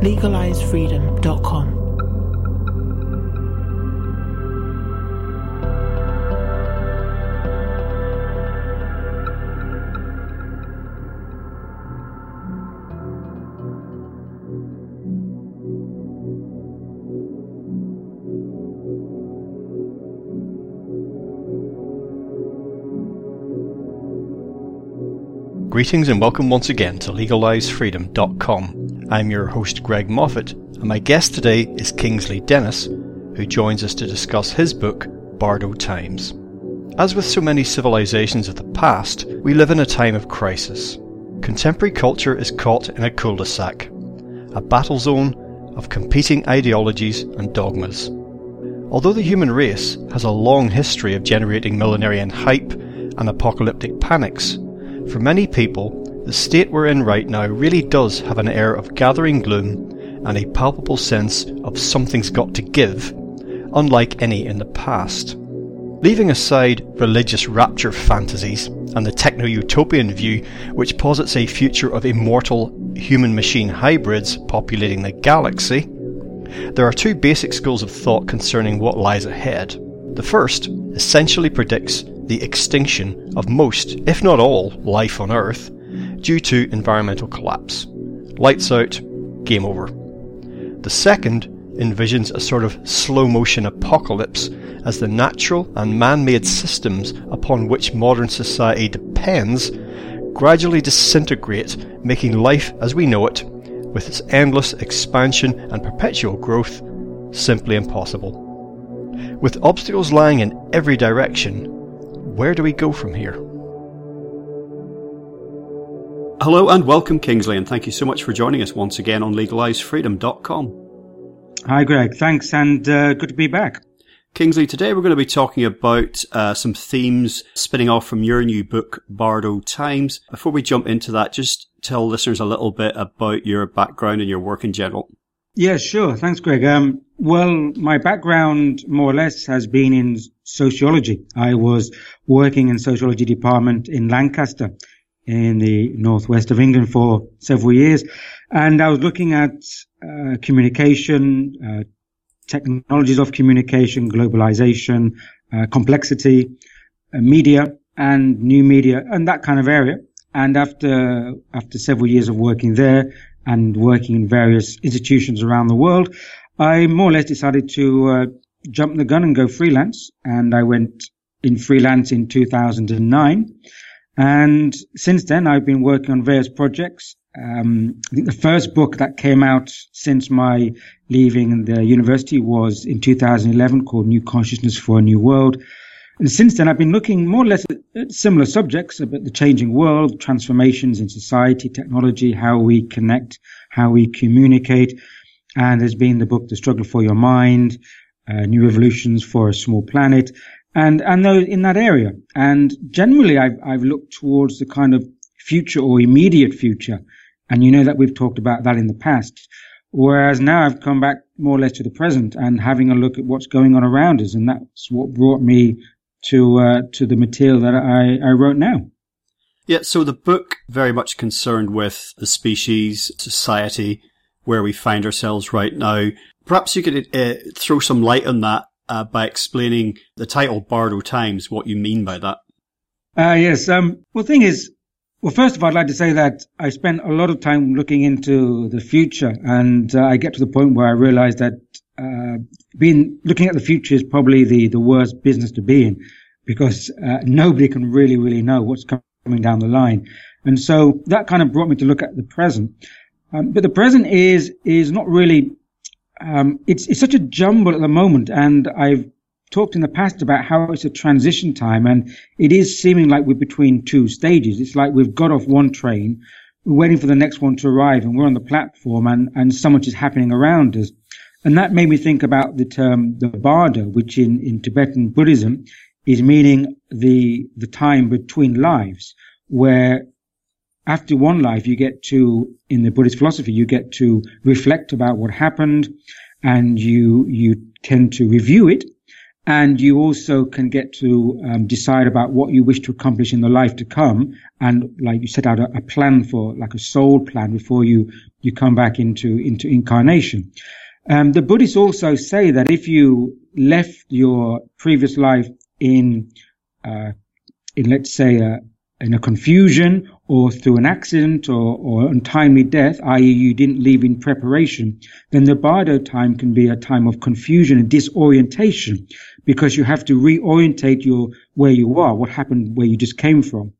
LegalizeFreedom.com. Greetings and welcome once again to LegalizeFreedom.com. I'm your host Greg Moffat, and my guest today is Kingsley Dennis, who joins us to discuss his book, Bardo Times. As with so many civilizations of the past, we live in a time of crisis. Contemporary culture is caught in a cul-de-sac, a battle zone of competing ideologies and dogmas. Although the human race has a long history of generating millenarian hype and apocalyptic panics, for many people, the state we're in right now really does have an air of gathering gloom and a palpable sense of something's got to give, unlike any in the past. Leaving aside religious rapture fantasies and the techno utopian view, which posits a future of immortal human machine hybrids populating the galaxy, there are two basic schools of thought concerning what lies ahead. The first essentially predicts the extinction of most, if not all, life on Earth due to environmental collapse. Lights out, game over. The second envisions a sort of slow motion apocalypse as the natural and man made systems upon which modern society depends gradually disintegrate, making life as we know it, with its endless expansion and perpetual growth, simply impossible. With obstacles lying in every direction, where do we go from here? Hello and welcome, Kingsley, and thank you so much for joining us once again on LegalizeFreedom.com. Hi, Greg. Thanks, and uh, good to be back. Kingsley, today we're going to be talking about uh, some themes spinning off from your new book, Bardo Times. Before we jump into that, just tell listeners a little bit about your background and your work in general. Yeah, sure. Thanks, Greg. Um, well, my background more or less has been in sociology. I was working in sociology department in Lancaster in the northwest of England for several years. And I was looking at uh, communication, uh, technologies of communication, globalization, uh, complexity, uh, media and new media and that kind of area. And after, after several years of working there, and working in various institutions around the world, I more or less decided to uh, jump the gun and go freelance. And I went in freelance in 2009. And since then, I've been working on various projects. Um, I think the first book that came out since my leaving the university was in 2011 called New Consciousness for a New World. And since then, I've been looking more or less at similar subjects about the changing world, transformations in society, technology, how we connect, how we communicate. And there's been the book, The Struggle for Your Mind, uh, New Revolutions for a Small Planet, and, and those in that area. And generally, I've, I've looked towards the kind of future or immediate future. And you know that we've talked about that in the past. Whereas now I've come back more or less to the present and having a look at what's going on around us. And that's what brought me to uh, to the material that I, I wrote now. Yeah, so the book very much concerned with the species, society, where we find ourselves right now. Perhaps you could uh, throw some light on that uh, by explaining the title Bardo Times, what you mean by that. Uh, yes. Um, well, the thing is, well, first of all, I'd like to say that I spent a lot of time looking into the future, and uh, I get to the point where I realize that uh, being looking at the future is probably the the worst business to be in because uh, nobody can really really know what's coming down the line, and so that kind of brought me to look at the present. Um, but the present is is not really um, it's it's such a jumble at the moment, and I've talked in the past about how it's a transition time, and it is seeming like we're between two stages. It's like we've got off one train, we're waiting for the next one to arrive and we're on the platform and, and so much is happening around us. And that made me think about the term the bardo, which in, in Tibetan Buddhism is meaning the, the time between lives where after one life you get to, in the Buddhist philosophy, you get to reflect about what happened and you, you tend to review it and you also can get to um, decide about what you wish to accomplish in the life to come and like you set out a, a, plan for like a soul plan before you you come back into into incarnation. Um, the buddhists also say that if you left your previous life in uh, in let's say a, in a confusion or through an accident or, or untimely death, i.e. you didn't leave in preparation, then the bardo time can be a time of confusion and disorientation because you have to reorientate your where you are, what happened where you just came from.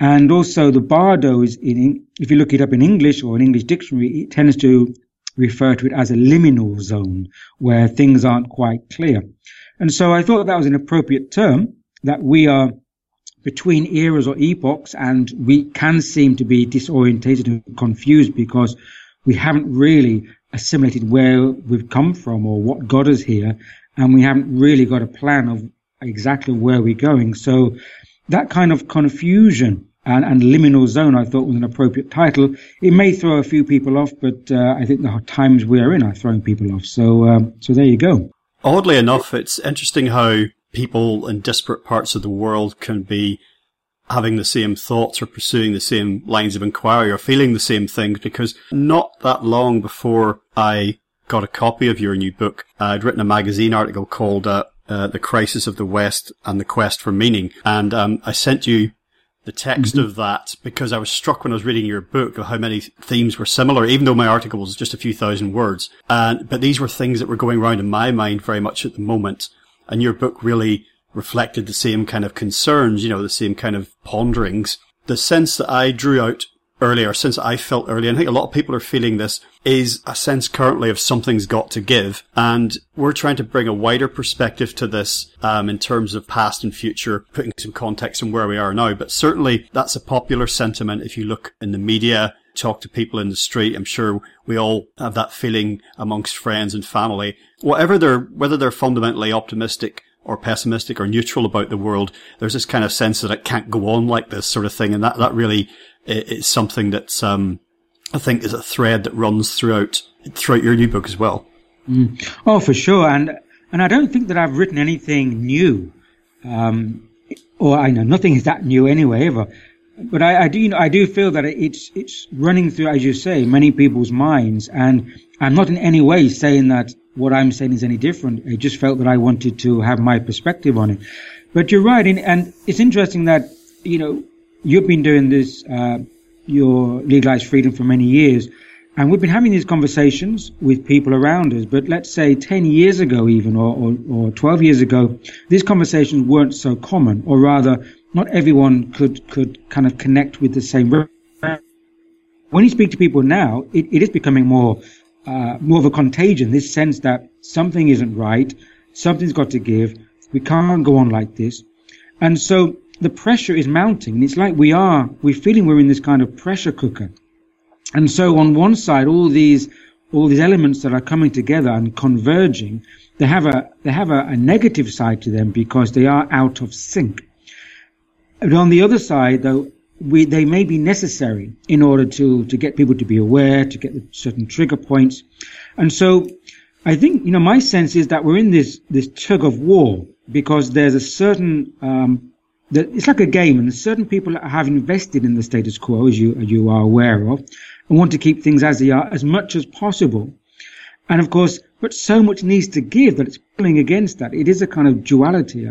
And also the bardo is in, if you look it up in English or an English dictionary, it tends to refer to it as a liminal zone where things aren't quite clear. And so I thought that was an appropriate term that we are between eras or epochs and we can seem to be disorientated and confused because we haven't really assimilated where we've come from or what got us here and we haven't really got a plan of exactly where we're going. So that kind of confusion and, and liminal zone I thought was an appropriate title. It may throw a few people off, but uh, I think the times we are in are throwing people off. So, um, so there you go. Oddly enough, it's interesting how people in disparate parts of the world can be having the same thoughts or pursuing the same lines of inquiry or feeling the same things because not that long before I got a copy of your new book, I'd written a magazine article called uh, uh, The Crisis of the West and the Quest for Meaning. And um, I sent you the text mm-hmm. of that because I was struck when I was reading your book of how many themes were similar, even though my article was just a few thousand words. And, but these were things that were going around in my mind very much at the moment and your book really reflected the same kind of concerns, you know, the same kind of ponderings. The sense that I drew out earlier, since I felt earlier, and I think a lot of people are feeling this, is a sense currently of something's got to give. And we're trying to bring a wider perspective to this um, in terms of past and future, putting some context on where we are now. But certainly that's a popular sentiment if you look in the media, talk to people in the street. I'm sure we all have that feeling amongst friends and family. Whatever they're, whether they're fundamentally optimistic or pessimistic or neutral about the world, there's this kind of sense that it can't go on like this sort of thing. And that, that really is something that's, um, I think is a thread that runs throughout, throughout your new book as well. Mm. Oh, for sure. And, and I don't think that I've written anything new. Um, or I know nothing is that new anyway, ever but I, I, do, you know, I do feel that it's it's running through, as you say, many people's minds, and I'm not in any way saying that what I'm saying is any different. I just felt that I wanted to have my perspective on it. But you're right, and, and it's interesting that you know you've been doing this, uh, your legalized freedom for many years, and we've been having these conversations with people around us. But let's say 10 years ago, even, or, or, or 12 years ago, these conversations weren't so common, or rather, not everyone could could kind of connect with the same. When you speak to people now, it, it is becoming more uh, more of a contagion. This sense that something isn't right, something's got to give. We can't go on like this, and so the pressure is mounting. And it's like we are we're feeling we're in this kind of pressure cooker. And so on one side, all these all these elements that are coming together and converging, they have a they have a, a negative side to them because they are out of sync. But on the other side, though, we, they may be necessary in order to, to get people to be aware, to get certain trigger points. And so I think, you know, my sense is that we're in this, this tug of war because there's a certain, um, that it's like a game and certain people have invested in the status quo, as you, you are aware of, and want to keep things as they are as much as possible. And of course, but so much needs to give that it's pulling against that. It is a kind of duality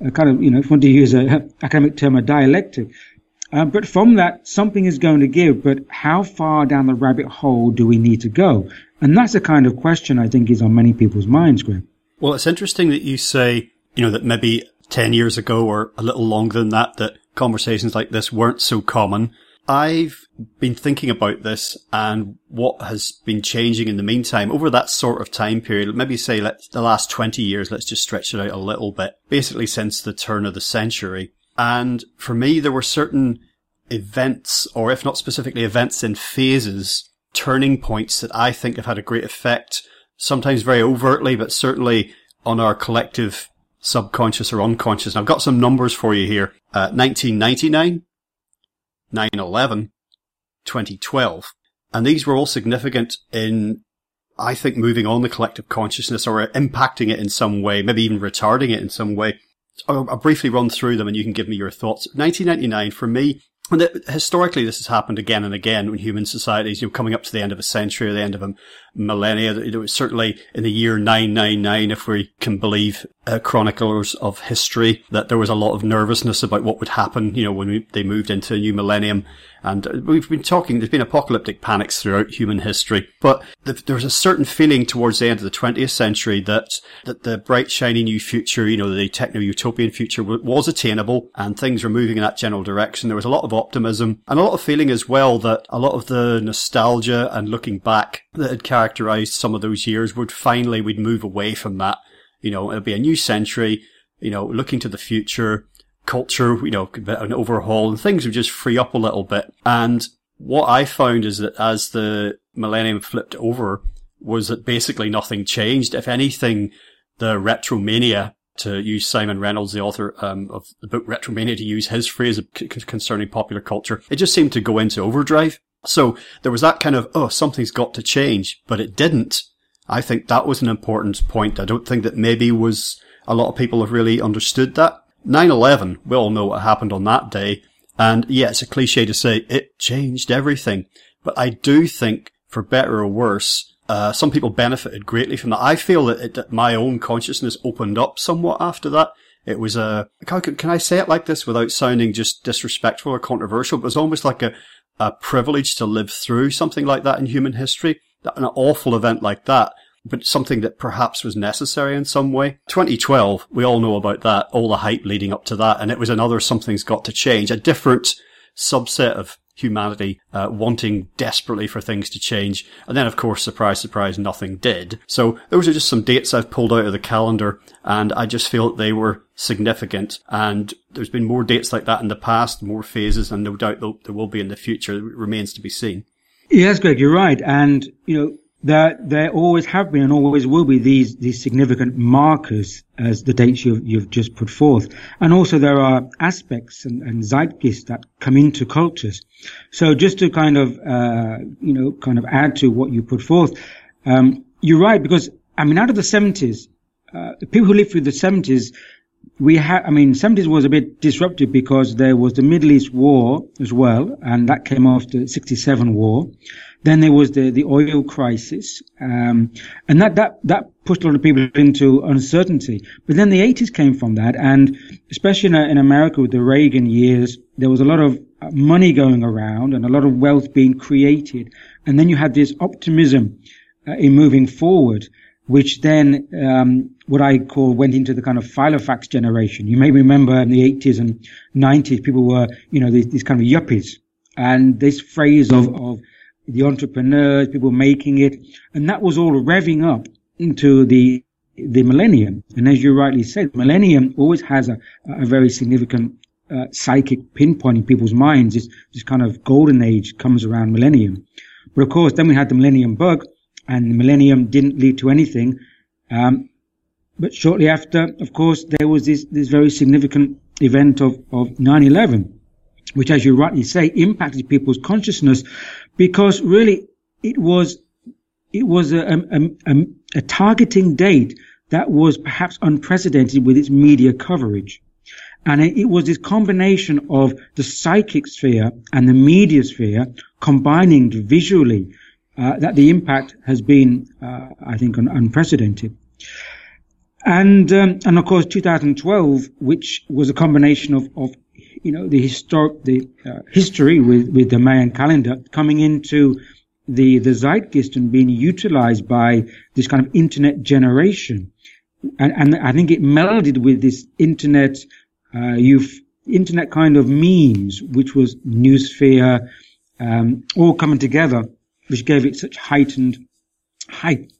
a kind of, you know, if you want to use an academic term, a dialectic. Uh, but from that, something is going to give, but how far down the rabbit hole do we need to go? And that's the kind of question I think is on many people's minds, Greg. Well, it's interesting that you say, you know, that maybe 10 years ago or a little longer than that, that conversations like this weren't so common. I've been thinking about this and what has been changing in the meantime over that sort of time period. Maybe say let the last 20 years, let's just stretch it out a little bit. Basically since the turn of the century. And for me, there were certain events, or if not specifically events in phases, turning points that I think have had a great effect, sometimes very overtly, but certainly on our collective subconscious or unconscious. And I've got some numbers for you here. Uh, 1999, 9-11, 2012. And these were all significant in, I think, moving on the collective consciousness or impacting it in some way, maybe even retarding it in some way. I'll, I'll briefly run through them and you can give me your thoughts. 1999, for me, and historically, this has happened again and again when human societies, you know, coming up to the end of a century or the end of a millennia. It was certainly in the year 999, if we can believe uh, chroniclers of history, that there was a lot of nervousness about what would happen, you know, when we, they moved into a new millennium. And uh, we've been talking, there's been apocalyptic panics throughout human history, but there's a certain feeling towards the end of the 20th century that, that the bright, shiny new future, you know, the techno-utopian future was attainable and things were moving in that general direction. There was a lot of optimism and a lot of feeling as well that a lot of the nostalgia and looking back that had characterized some of those years would finally, we'd move away from that. You know, it'll be a new century, you know, looking to the future culture, you know, an overhaul and things would just free up a little bit. And what I found is that as the millennium flipped over was that basically nothing changed. If anything, the retromania to use Simon Reynolds, the author um, of the book Retromania, to use his phrase concerning popular culture, it just seemed to go into overdrive. So there was that kind of, oh, something's got to change, but it didn't. I think that was an important point. I don't think that maybe was a lot of people have really understood that. 9-11, we all know what happened on that day. And yeah, it's a cliche to say it changed everything. But I do think, for better or worse, uh, some people benefited greatly from that. I feel that, it, that, my own consciousness opened up somewhat after that. It was a, can, I say it like this without sounding just disrespectful or controversial? But it was almost like a, a privilege to live through something like that in human history. An awful event like that but something that perhaps was necessary in some way. 2012, we all know about that, all the hype leading up to that, and it was another something's got to change, a different subset of humanity uh, wanting desperately for things to change. And then, of course, surprise, surprise, nothing did. So those are just some dates I've pulled out of the calendar, and I just feel that they were significant. And there's been more dates like that in the past, more phases, and no doubt there will be in the future. It remains to be seen. Yes, Greg, you're right. And, you know, there, there always have been and always will be these, these significant markers as the dates you've, you've just put forth. And also there are aspects and, and zeitgeist that come into cultures. So just to kind of, uh, you know, kind of add to what you put forth, um, you're right, because, I mean, out of the 70s, uh, the people who lived through the 70s, we had, I mean, 70s was a bit disruptive because there was the Middle East war as well, and that came after the 67 war. Then there was the, the oil crisis, um, and that, that, that pushed a lot of people into uncertainty. But then the 80s came from that, and especially in, in America with the Reagan years, there was a lot of money going around and a lot of wealth being created. And then you had this optimism uh, in moving forward, which then, um, what I call went into the kind of Filofax generation. You may remember in the 80s and 90s, people were, you know, these, these kind of yuppies. And this phrase of, of the entrepreneurs, people making it, and that was all revving up into the the millennium. And as you rightly said, millennium always has a, a very significant uh, psychic pinpoint in people's minds. This, this kind of golden age comes around millennium. But of course, then we had the millennium bug, and the millennium didn't lead to anything. Um, but shortly after, of course, there was this, this very significant event of, of 9-11 which, as you rightly say, impacted people's consciousness because really it was, it was a, a, a, a targeting date that was perhaps unprecedented with its media coverage. And it, was this combination of the psychic sphere and the media sphere combining visually uh, that the impact has been, uh, I think, un- unprecedented. And um, and of course, 2012, which was a combination of, of you know, the historic, the uh, history with, with the Mayan calendar coming into the, the zeitgeist and being utilized by this kind of internet generation. And, and I think it melded with this internet, uh, youth, internet kind of memes, which was Noosphere, um, all coming together, which gave it such heightened height.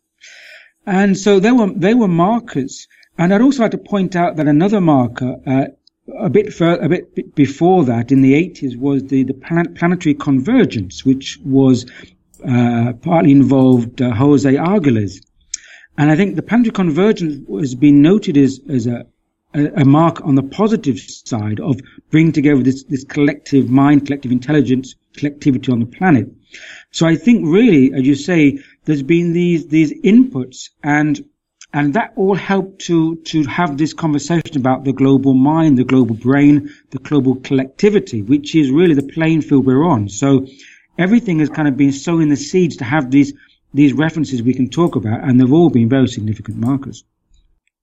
And so they were, they were markers. And I'd also like to point out that another marker, uh, a bit a bit before that, in the 80s, was the, the planetary convergence, which was uh, partly involved uh, Jose Argüelles. And I think the planetary convergence has been noted as, as a, a, mark on the positive side of bringing together this, this collective mind, collective intelligence, collectivity on the planet. So I think really, as you say, there's been these, these inputs and and that all helped to, to have this conversation about the global mind, the global brain, the global collectivity, which is really the playing field we're on. So everything has kind of been sowing the seeds to have these, these references we can talk about, and they've all been very significant markers.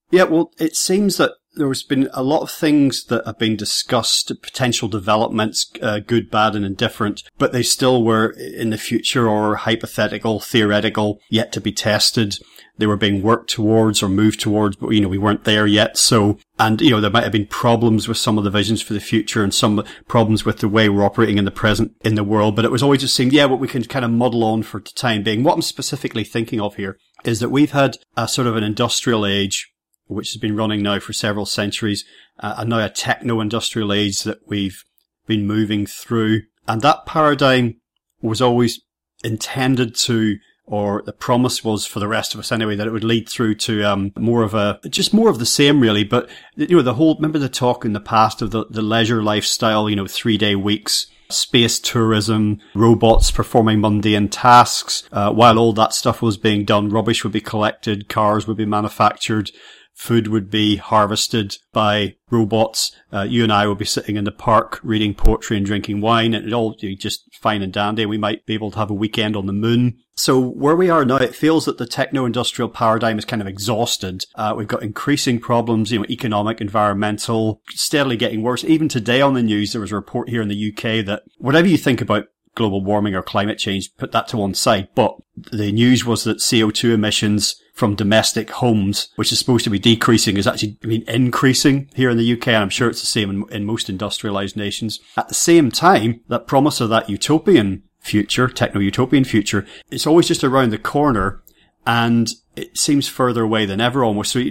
Yeah, well, it seems that there has been a lot of things that have been discussed, potential developments, uh, good, bad, and indifferent, but they still were in the future or hypothetical, theoretical, yet to be tested. They were being worked towards or moved towards, but you know, we weren't there yet. So, and you know, there might have been problems with some of the visions for the future and some problems with the way we're operating in the present in the world, but it was always just seemed, yeah, what we can kind of muddle on for the time being. What I'm specifically thinking of here is that we've had a sort of an industrial age which has been running now for several centuries, uh, and now a techno-industrial age that we've been moving through. And that paradigm was always intended to, or the promise was for the rest of us anyway, that it would lead through to um, more of a, just more of the same really. But, you know, the whole, remember the talk in the past of the, the leisure lifestyle, you know, three day weeks, space tourism, robots performing mundane tasks. Uh, while all that stuff was being done, rubbish would be collected, cars would be manufactured, food would be harvested by robots. Uh, you and I will be sitting in the park reading poetry and drinking wine, and it all be just fine and dandy. We might be able to have a weekend on the moon. So where we are now, it feels that the techno-industrial paradigm is kind of exhausted. Uh, we've got increasing problems, you know, economic, environmental, steadily getting worse. Even today on the news, there was a report here in the UK that whatever you think about global warming or climate change, put that to one side. But the news was that CO2 emissions from domestic homes, which is supposed to be decreasing, is actually been increasing here in the UK. And I'm sure it's the same in, in most industrialized nations. At the same time, that promise of that utopian future, techno-utopian future, it's always just around the corner and it seems further away than ever almost. So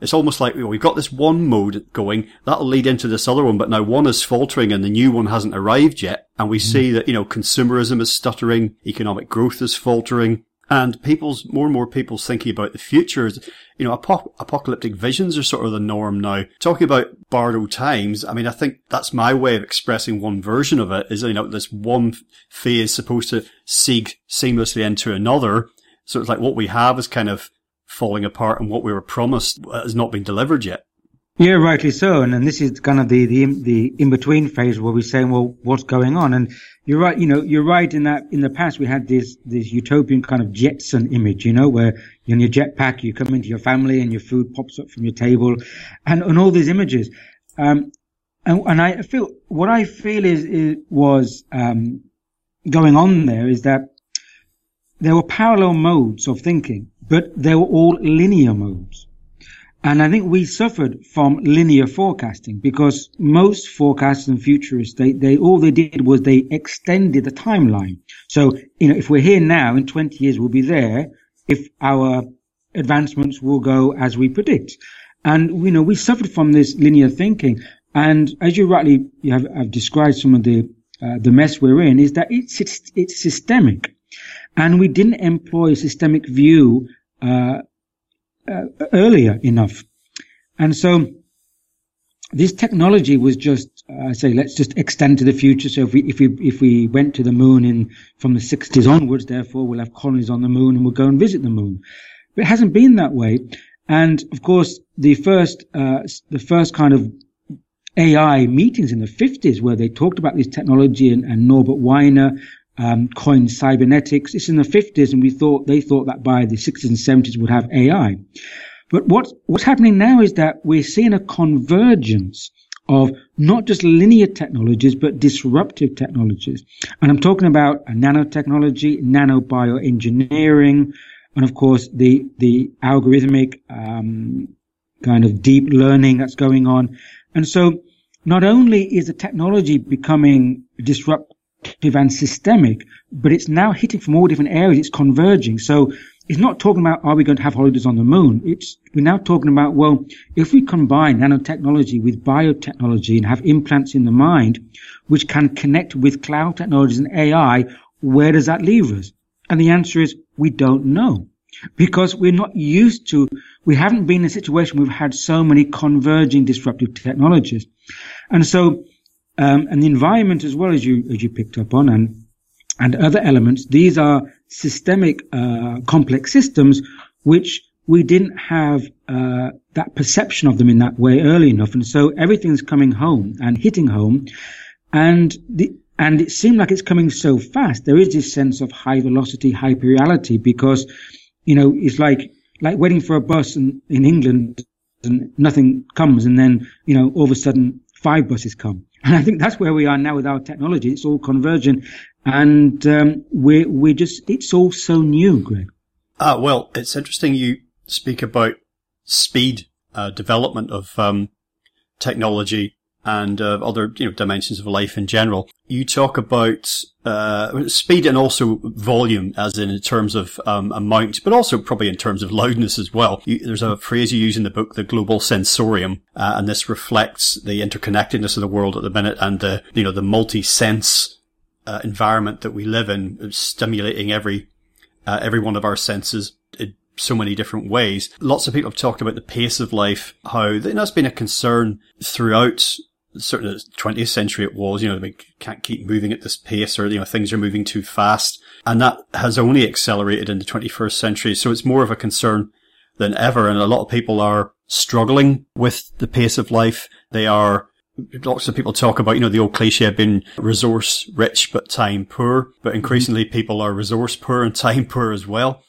it's almost like we've got this one mode going, that'll lead into this other one, but now one is faltering and the new one hasn't arrived yet. And we mm. see that, you know, consumerism is stuttering, economic growth is faltering, and people's, more and more people's thinking about the future is, you know, ap- apocalyptic visions are sort of the norm now. Talking about Bardo times, I mean, I think that's my way of expressing one version of it is, you know, this one phase supposed to seek seamlessly into another. So it's like what we have is kind of falling apart and what we were promised has not been delivered yet. Yeah, rightly so. And, and this is kind of the, the, the in-between phase where we're saying, well, what's going on? And you're right, you know, you're right in that in the past we had this, this utopian kind of Jetson image, you know, where in your jetpack, you come into your family and your food pops up from your table and, and all these images. Um, and, and I feel, what I feel is, is was, um, going on there is that there were parallel modes of thinking, but they were all linear modes. And I think we suffered from linear forecasting because most forecasters and futurists, they, they, all they did was they extended the timeline. So, you know, if we're here now, in 20 years we'll be there if our advancements will go as we predict. And, you know, we suffered from this linear thinking. And as you rightly have, have described some of the, uh, the mess we're in is that it's, it's, it's systemic. And we didn't employ a systemic view, uh, uh, earlier enough. And so this technology was just, uh, I say, let's just extend to the future. So if we, if we, if we went to the moon in, from the 60s onwards, therefore we'll have colonies on the moon and we'll go and visit the moon. But it hasn't been that way. And of course, the first, uh, the first kind of AI meetings in the 50s where they talked about this technology and, and Norbert Wiener um, coined cybernetics. It's in the 50s, and we thought they thought that by the 60s and 70s we'd have AI. But what, what's happening now is that we're seeing a convergence of not just linear technologies, but disruptive technologies. And I'm talking about nanotechnology, nanobioengineering, and of course the, the algorithmic, um, kind of deep learning that's going on. And so not only is the technology becoming disrupt, and systemic, but it's now hitting from all different areas. It's converging. So it's not talking about are we going to have holidays on the moon. It's we're now talking about well, if we combine nanotechnology with biotechnology and have implants in the mind, which can connect with cloud technologies and AI, where does that leave us? And the answer is we don't know because we're not used to. We haven't been in a situation where we've had so many converging disruptive technologies, and so um, and the environment as well as you as you picked up on and and other elements. These are systemic, uh, complex systems, which we didn't have uh, that perception of them in that way early enough, and so everything's coming home and hitting home, and the and it seemed like it's coming so fast. There is this sense of high velocity, hyper reality, because you know it's like like waiting for a bus in, in England and nothing comes, and then you know all of a sudden five buses come. And I think that's where we are now with our technology. It's all convergent and um, we we just it's all so new, Greg. Ah, well, it's interesting you speak about speed uh, development of um, technology and uh, other you know dimensions of life in general. You talk about uh, speed and also volume, as in, terms of um, amount, but also probably in terms of loudness as well. You, there's a phrase you use in the book, the global sensorium, uh, and this reflects the interconnectedness of the world at the minute and the you know the multi-sense uh, environment that we live in, stimulating every uh, every one of our senses in so many different ways. Lots of people have talked about the pace of life, how that's been a concern throughout. Certainly, the 20th century it was, you know, we can't keep moving at this pace or, you know, things are moving too fast. And that has only accelerated in the 21st century. So it's more of a concern than ever. And a lot of people are struggling with the pace of life. They are lots of people talk about, you know, the old cliche of being resource rich but time poor, but increasingly mm-hmm. people are resource poor and time poor as well,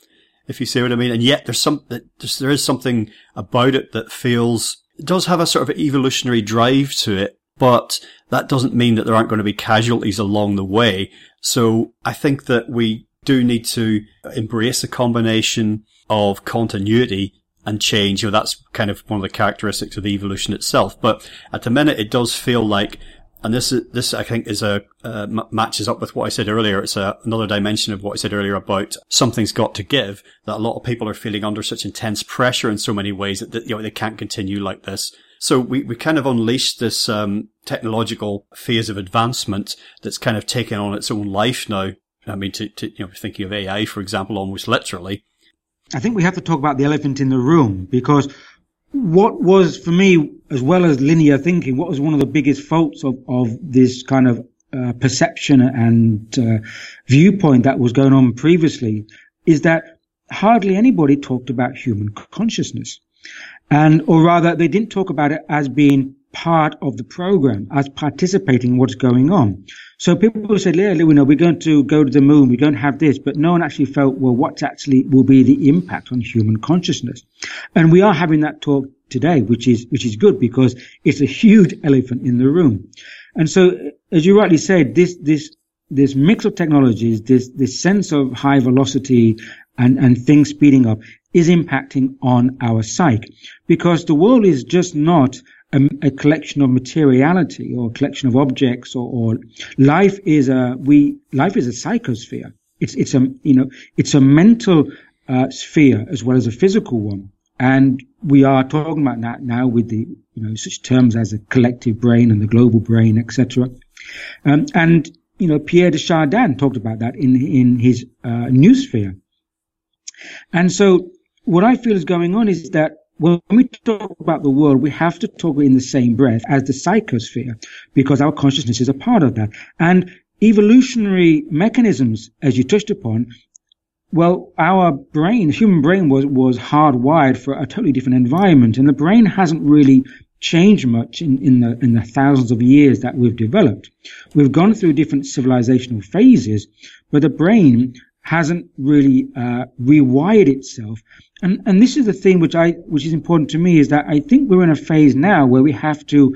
if you see what I mean. And yet there's some, there's, there is something about it that feels, it does have a sort of evolutionary drive to it, but that doesn't mean that there aren't going to be casualties along the way. So I think that we do need to embrace a combination of continuity and change. You know, that's kind of one of the characteristics of the evolution itself. But at the minute, it does feel like, and this is, this I think is a, uh, matches up with what I said earlier. It's a, another dimension of what I said earlier about something's got to give that a lot of people are feeling under such intense pressure in so many ways that, that you know, they can't continue like this. So we, we kind of unleashed this, um, technological phase of advancement that's kind of taken on its own life now. I mean, to, to, you know, thinking of AI, for example, almost literally. I think we have to talk about the elephant in the room because what was for me, as well as linear thinking, what was one of the biggest faults of, of this kind of uh, perception and uh, viewpoint that was going on previously is that hardly anybody talked about human consciousness. And, or rather, they didn't talk about it as being part of the program, as participating in what's going on. So people said, yeah, you know, we're going to go to the moon, we're going to have this, but no one actually felt, well, what actually will be the impact on human consciousness? And we are having that talk today, which is, which is good because it's a huge elephant in the room. And so, as you rightly said, this, this, this mix of technologies, this, this sense of high velocity and, and things speeding up is impacting on our psyche because the world is just not a, a, collection of materiality or a collection of objects or, or, life is a we life is a psychosphere. It's it's a you know it's a mental uh, sphere as well as a physical one. And we are talking about that now with the you know such terms as a collective brain and the global brain etc um, and you know Pierre de Chardin talked about that in in his uh, noosphere and so what I feel is going on is that when we talk about the world, we have to talk in the same breath as the psychosphere because our consciousness is a part of that. And evolutionary mechanisms, as you touched upon, well, our brain, the human brain was, was hardwired for a totally different environment and the brain hasn't really changed much in, in the, in the thousands of years that we've developed. We've gone through different civilizational phases, but the brain hasn't really uh, rewired itself. And and this is the thing which I which is important to me is that I think we're in a phase now where we have to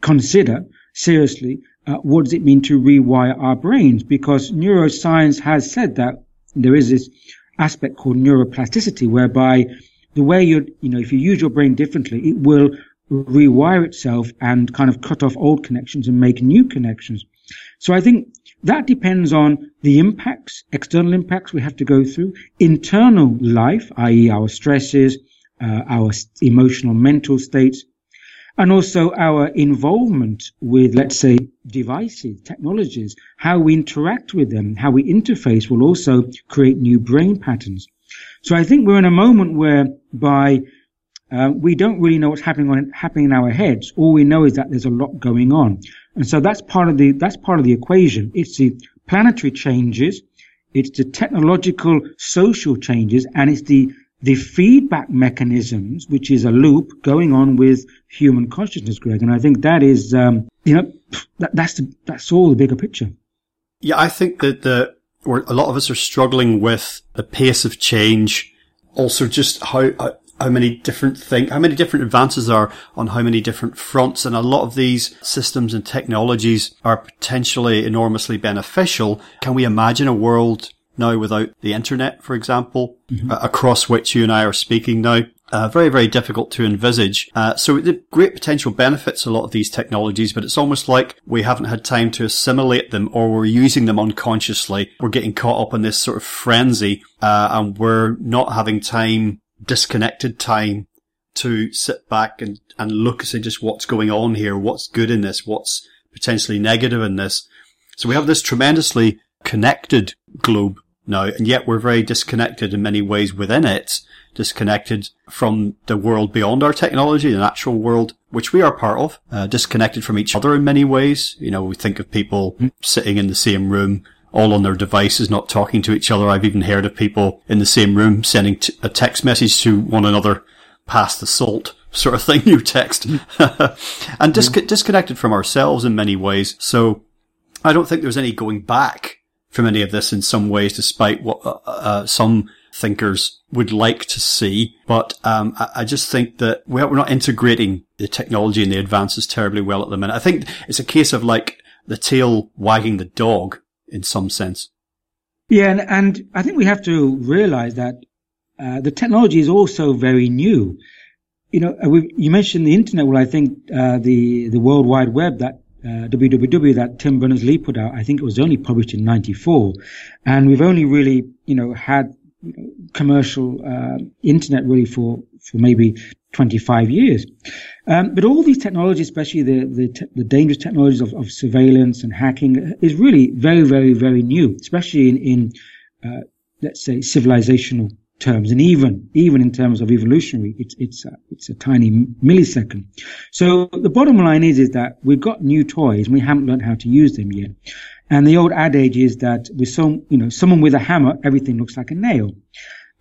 consider seriously uh, what does it mean to rewire our brains because neuroscience has said that there is this aspect called neuroplasticity whereby the way you you know if you use your brain differently it will rewire itself and kind of cut off old connections and make new connections. So I think that depends on the impacts, external impacts we have to go through, internal life, i.e. our stresses, uh, our emotional mental states, and also our involvement with, let's say, devices, technologies, how we interact with them, how we interface will also create new brain patterns. So I think we're in a moment where by uh, we don't really know what's happening on, happening in our heads. All we know is that there's a lot going on, and so that's part of the that's part of the equation. It's the planetary changes, it's the technological social changes, and it's the the feedback mechanisms, which is a loop going on with human consciousness, Greg. And I think that is, um, you know, that, that's the, that's all the bigger picture. Yeah, I think that the, or a lot of us are struggling with the pace of change. Also, just how, how many different things, how many different advances are on how many different fronts. And a lot of these systems and technologies are potentially enormously beneficial. Can we imagine a world now without the internet, for example, mm-hmm. uh, across which you and I are speaking now. Uh, very, very difficult to envisage. Uh, so the great potential benefits a lot of these technologies, but it's almost like we haven't had time to assimilate them or we're using them unconsciously. We're getting caught up in this sort of frenzy, uh, and we're not having time, disconnected time to sit back and, and look and say just what's going on here, what's good in this, what's potentially negative in this. So we have this tremendously connected globe now, and yet we're very disconnected in many ways within it, disconnected from the world beyond our technology, the natural world, which we are part of, uh, disconnected from each other in many ways. You know, we think of people sitting in the same room, all on their devices, not talking to each other. I've even heard of people in the same room sending t- a text message to one another past the salt sort of thing, new text, and dis- disconnected from ourselves in many ways. So I don't think there's any going back from any of this in some ways, despite what uh, uh, some thinkers would like to see. But um, I, I, just think that we're not integrating the technology and the advances terribly well at the minute. I think it's a case of like the tail wagging the dog in some sense. Yeah, and, and I think we have to realize that uh, the technology is also very new. You know, uh, you mentioned the internet. Well, I think uh, the the World Wide Web that uh, WWW that Tim Berners-Lee put out, I think it was only published in 94. And we've only really, you know, had commercial uh, internet really for, for maybe 25 years. Um, but all these technologies, especially the, the, te- the dangerous technologies of, of, surveillance and hacking, is really very, very, very new, especially in, in uh, let's say, civilizational terms, and even even in terms of evolutionary, it's it's a, it's a tiny millisecond. So the bottom line is is that we've got new toys and we haven't learned how to use them yet. And the old adage is that with some you know someone with a hammer, everything looks like a nail.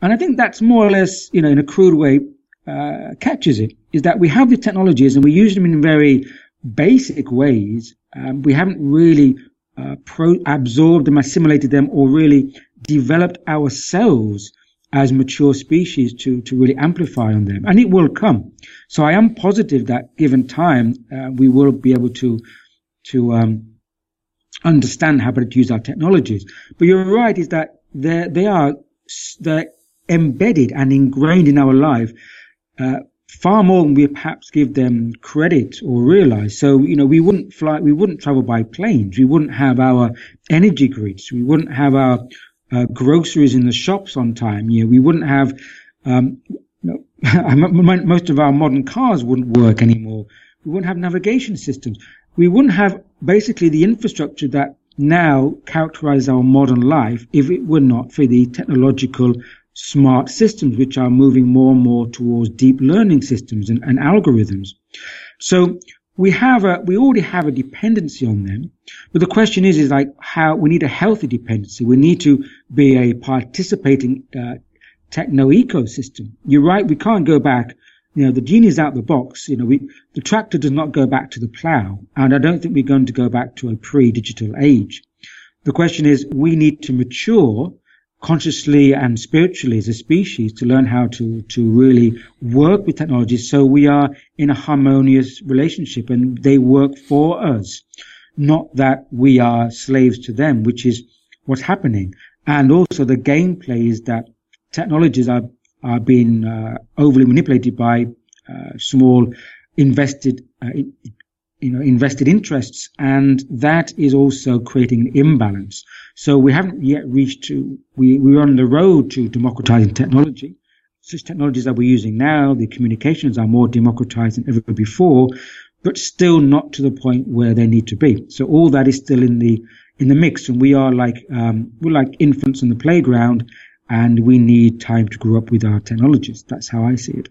And I think that's more or less you know in a crude way uh, catches it is that we have the technologies and we use them in very basic ways. Um, we haven't really uh, pro- absorbed them, assimilated them, or really developed ourselves as mature species to, to really amplify on them. And it will come. So I am positive that given time, uh, we will be able to, to, um, understand how to use our technologies. But you're right is that they they are, they're embedded and ingrained in our life, uh, far more than we perhaps give them credit or realize. So, you know, we wouldn't fly, we wouldn't travel by planes. We wouldn't have our energy grids. We wouldn't have our uh, groceries in the shops on time. You know, we wouldn't have, um, most of our modern cars wouldn't work anymore. We wouldn't have navigation systems. We wouldn't have basically the infrastructure that now characterizes our modern life if it were not for the technological smart systems which are moving more and more towards deep learning systems and, and algorithms. So we have a, we already have a dependency on them. But the question is, is like how we need a healthy dependency. We need to be a participating, uh, techno ecosystem. You're right. We can't go back. You know, the genie's out the box. You know, we, the tractor does not go back to the plow. And I don't think we're going to go back to a pre-digital age. The question is, we need to mature consciously and spiritually as a species to learn how to, to really work with technology so we are in a harmonious relationship and they work for us, not that we are slaves to them, which is what's happening. And also the gameplay is that technologies are, are being uh, overly manipulated by uh, small invested uh, you know, invested interests, and that is also creating an imbalance. So we haven't yet reached to, we, we're on the road to democratizing technology. Such technologies that we're using now, the communications are more democratized than ever before, but still not to the point where they need to be. So all that is still in the, in the mix, and we are like, um, we're like infants in the playground, and we need time to grow up with our technologies. That's how I see it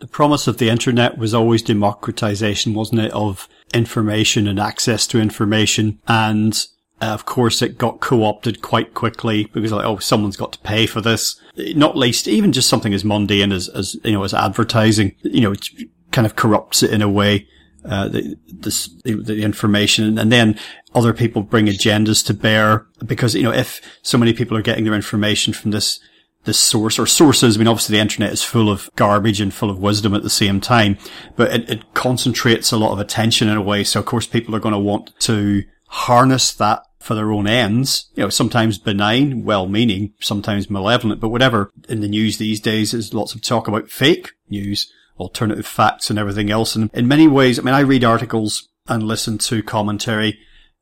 the promise of the internet was always democratization, wasn't it, of information and access to information. And uh, of course, it got co-opted quite quickly because like, oh, someone's got to pay for this. Not least, even just something as mundane as, as, you know, as advertising, you know, it kind of corrupts it in a way. Uh, the, this, the information and then other people bring agendas to bear because, you know, if so many people are getting their information from this this source or sources. I mean, obviously the internet is full of garbage and full of wisdom at the same time, but it, it concentrates a lot of attention in a way. So of course people are going to want to harness that for their own ends, you know, sometimes benign, well-meaning, sometimes malevolent, but whatever. In the news these days, there's lots of talk about fake news, alternative facts and everything else. And in many ways, I mean, I read articles and listen to commentary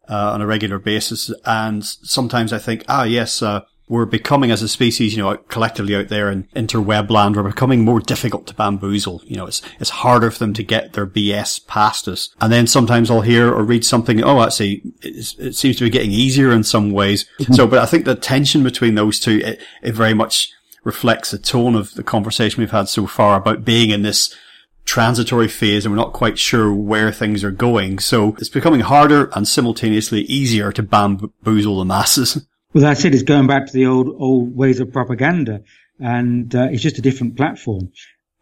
uh, on a regular basis, and sometimes I think, ah, yes, uh, we're becoming as a species, you know, collectively out there in interweb land, we're becoming more difficult to bamboozle. You know, it's, it's harder for them to get their BS past us. And then sometimes I'll hear or read something, oh, actually, it seems to be getting easier in some ways. Mm-hmm. So, but I think the tension between those two, it, it very much reflects the tone of the conversation we've had so far about being in this transitory phase and we're not quite sure where things are going. So it's becoming harder and simultaneously easier to bamboozle the masses. Well, that's it. It's going back to the old old ways of propaganda, and uh, it's just a different platform.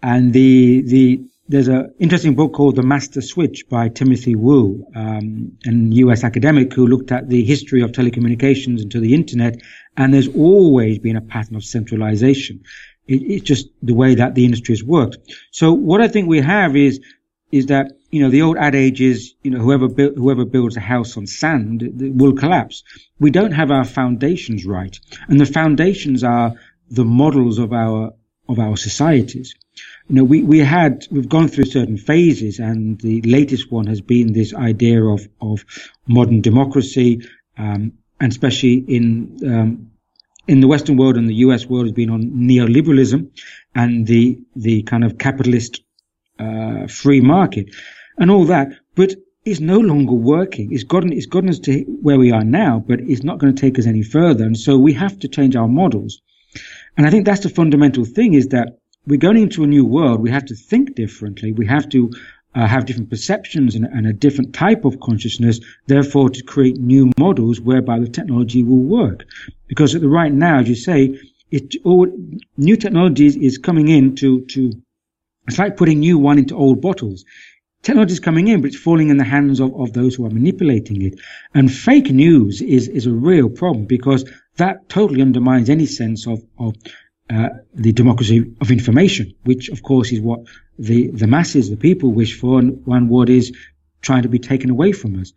And the the there's an interesting book called The Master Switch by Timothy Wu, um, an U.S. academic who looked at the history of telecommunications into the internet, and there's always been a pattern of centralization. It, it's just the way that the industry has worked. So what I think we have is is that you know the old adage is you know whoever bu- whoever builds a house on sand will collapse. We don't have our foundations right, and the foundations are the models of our of our societies. You know, we, we had we've gone through certain phases, and the latest one has been this idea of of modern democracy, um, and especially in um, in the Western world and the U.S. world has been on neoliberalism and the the kind of capitalist uh, free market and all that, but it's no longer working. It's gotten, it's gotten us to where we are now, but it's not going to take us any further. And so we have to change our models. And I think that's the fundamental thing is that we're going into a new world. We have to think differently. We have to uh, have different perceptions and, and, a different type of consciousness, therefore to create new models whereby the technology will work. Because at the right now, as you say, it all new technologies is coming in to, to it's like putting new wine into old bottles. Technology is coming in, but it's falling in the hands of, of those who are manipulating it. And fake news is, is a real problem because that totally undermines any sense of, of uh, the democracy of information, which of course is what the, the masses, the people wish for, and what is trying to be taken away from us.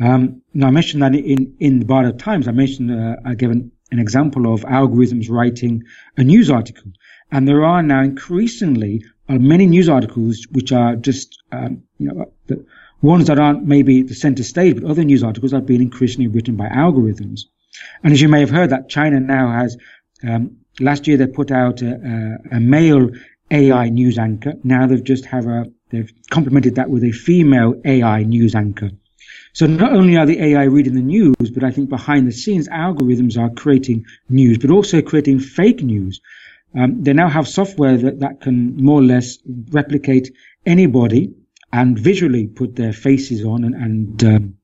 Um, now I mentioned that in, in the Bardo Times, I mentioned, uh, I gave an, an example of algorithms writing a news article. And there are now increasingly are many news articles which are just, um, you know, the ones that aren't maybe the center stage, but other news articles are being increasingly written by algorithms. And as you may have heard, that China now has, um, last year they put out a, a, a, male AI news anchor. Now they've just have a, they've complemented that with a female AI news anchor. So not only are the AI reading the news, but I think behind the scenes algorithms are creating news, but also creating fake news. Um, they now have software that, that can more or less replicate anybody and visually put their faces on and, and um,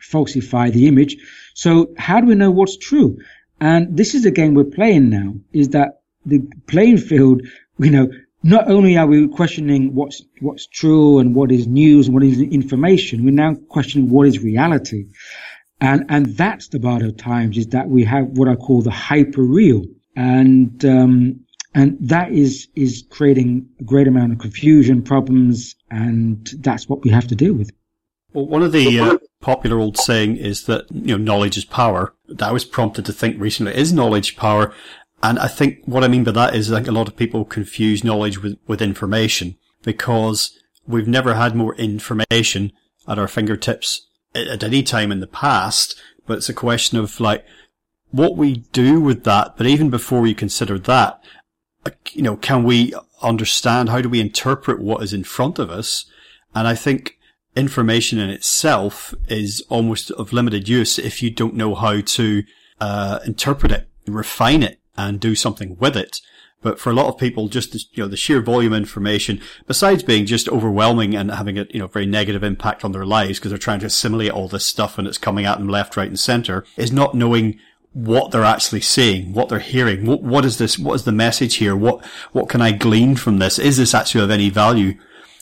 falsify the image. So how do we know what's true? And this is the game we're playing now, is that the playing field, you know, not only are we questioning what's, what's true and what is news and what is information, we're now questioning what is reality. And, and that's the Bardo Times is that we have what I call the hyper real. And, um, and that is, is creating a great amount of confusion, problems, and that's what we have to deal with. Well, one of the uh, popular old saying is that, you know, knowledge is power. That I was prompted to think recently, is knowledge power? And I think what I mean by that is I think a lot of people confuse knowledge with, with information because we've never had more information at our fingertips at any time in the past, but it's a question of like what we do with that. But even before we consider that, you know, can we understand how do we interpret what is in front of us? And I think information in itself is almost of limited use if you don't know how to uh, interpret it, refine it, and do something with it. But for a lot of people, just the, you know the sheer volume of information, besides being just overwhelming and having a you know very negative impact on their lives because they're trying to assimilate all this stuff and it's coming at them left, right, and centre, is not knowing what they're actually saying, what they're hearing. What what is this? What is the message here? What what can I glean from this? Is this actually of any value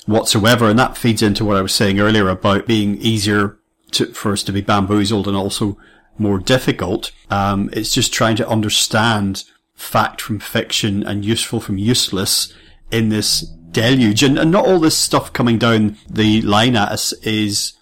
whatsoever? And that feeds into what I was saying earlier about being easier to, for us to be bamboozled and also more difficult. Um, it's just trying to understand fact from fiction and useful from useless in this deluge. And, and not all this stuff coming down the line at us is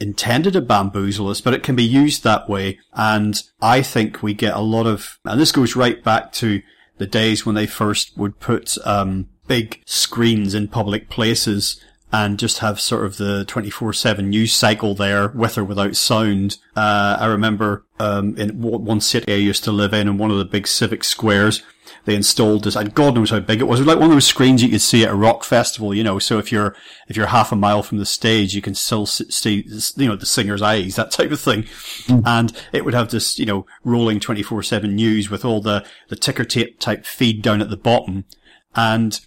intended to bamboozle us, but it can be used that way. And I think we get a lot of, and this goes right back to the days when they first would put, um, big screens in public places and just have sort of the 24-7 news cycle there with or without sound. Uh, I remember, um, in one city I used to live in, in one of the big civic squares, they installed this, and God knows how big it was. It was like one of those screens you could see at a rock festival, you know, so if you're, if you're half a mile from the stage, you can still see, you know, the singer's eyes, that type of thing. Mm. And it would have this, you know, rolling 24-7 news with all the, the ticker tape type feed down at the bottom. And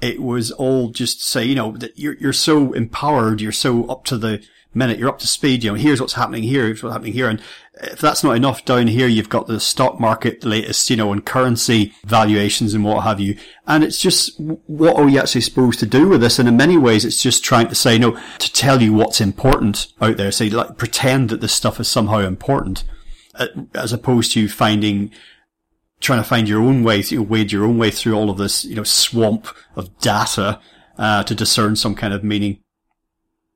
it was all just say, you know, that you're, you're so empowered, you're so up to the minute, you're up to speed, you know, here's what's happening here, here's what's happening here. And if that's not enough down here, you've got the stock market, the latest, you know, and currency valuations and what have you. And it's just, what are we actually supposed to do with this? And in many ways, it's just trying to say, no, to tell you what's important out there. Say, like, pretend that this stuff is somehow important, uh, as opposed to finding trying to find your own way, you wade your own way through all of this, you know, swamp of data uh, to discern some kind of meaning.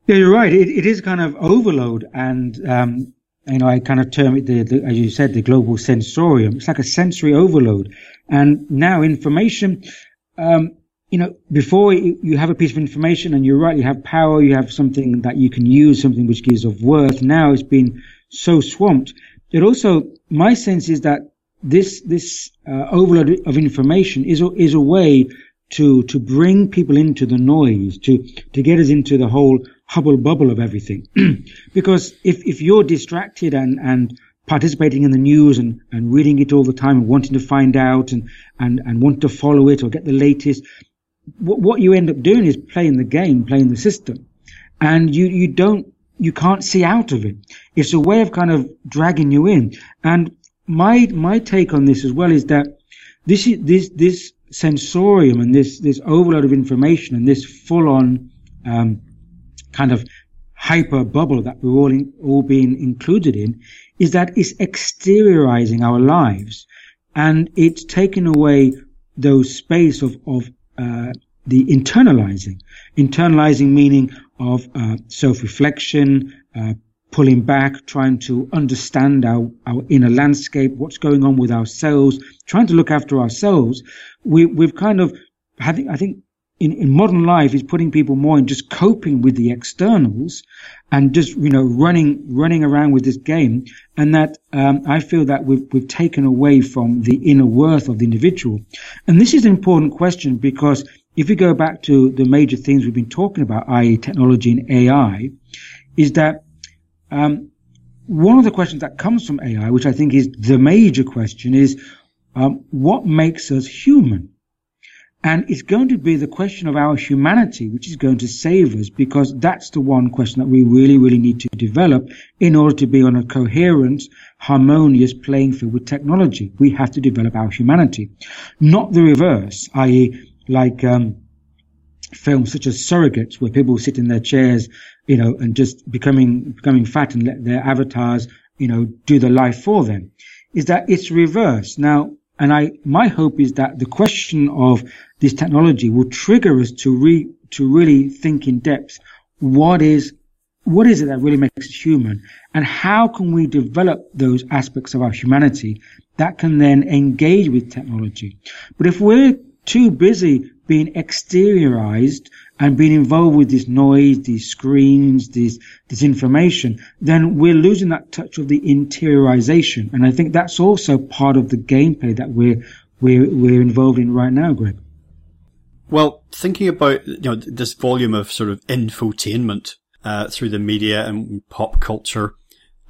Yeah, you're right. It, it is kind of overload, and um, you know, I kind of term it the, the, as you said, the global sensorium. It's like a sensory overload, and now information. Um, you know, before you have a piece of information and you're right, you have power, you have something that you can use, something which gives of worth. Now it's been so swamped. It also, my sense is that this this uh, overload of information is a, is a way to to bring people into the noise, to to get us into the whole hubble bubble of everything. because if if you're distracted and and participating in the news and, and reading it all the time and wanting to find out and, and, and want to follow it or get the latest, what, what you end up doing is playing the game, playing the system. And you, you don't, you can't see out of it. It's a way of kind of dragging you in. And my my take on this as well is that this is this this sensorium and this this overload of information and this full on um, kind of hyper bubble that we're all in, all being included in is that it's exteriorizing our lives and it's taking away those space of of uh, the internalizing internalizing meaning of uh, self reflection uh, pulling back, trying to understand our, our inner landscape, what's going on with ourselves, trying to look after ourselves. We, we've kind of, think, I think in, in modern life is putting people more in just coping with the externals and just, you know, running, running around with this game. And that, um, I feel that we've, we've taken away from the inner worth of the individual. And this is an important question because if we go back to the major things we've been talking about, i.e. technology and AI, is that um, one of the questions that comes from AI, which I think is the major question, is um, what makes us human? And it's going to be the question of our humanity, which is going to save us, because that's the one question that we really, really need to develop in order to be on a coherent, harmonious playing field with technology. We have to develop our humanity, not the reverse, i.e., like um, films such as Surrogates, where people sit in their chairs you know, and just becoming, becoming fat and let their avatars, you know, do the life for them, is that it's reversed. Now, and I, my hope is that the question of this technology will trigger us to re, to really think in depth what is, what is it that really makes us human and how can we develop those aspects of our humanity that can then engage with technology. But if we're too busy being exteriorized and being involved with this noise, these screens, this, this information, then we're losing that touch of the interiorization. And I think that's also part of the gameplay that we're, we're, we're involved in right now, Greg. Well, thinking about, you know, this volume of sort of infotainment, uh, through the media and pop culture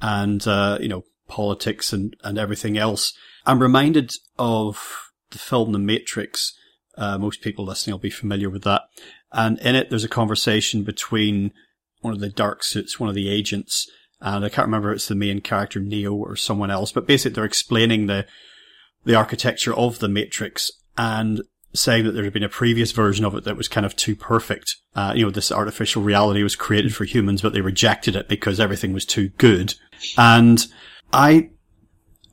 and, uh, you know, politics and, and everything else, I'm reminded of the film The Matrix. Uh, most people listening will be familiar with that. And in it, there's a conversation between one of the dark suits, one of the agents, and I can't remember if it's the main character Neo or someone else, but basically they're explaining the the architecture of the Matrix and saying that there had been a previous version of it that was kind of too perfect. Uh, you know, this artificial reality was created for humans, but they rejected it because everything was too good. And I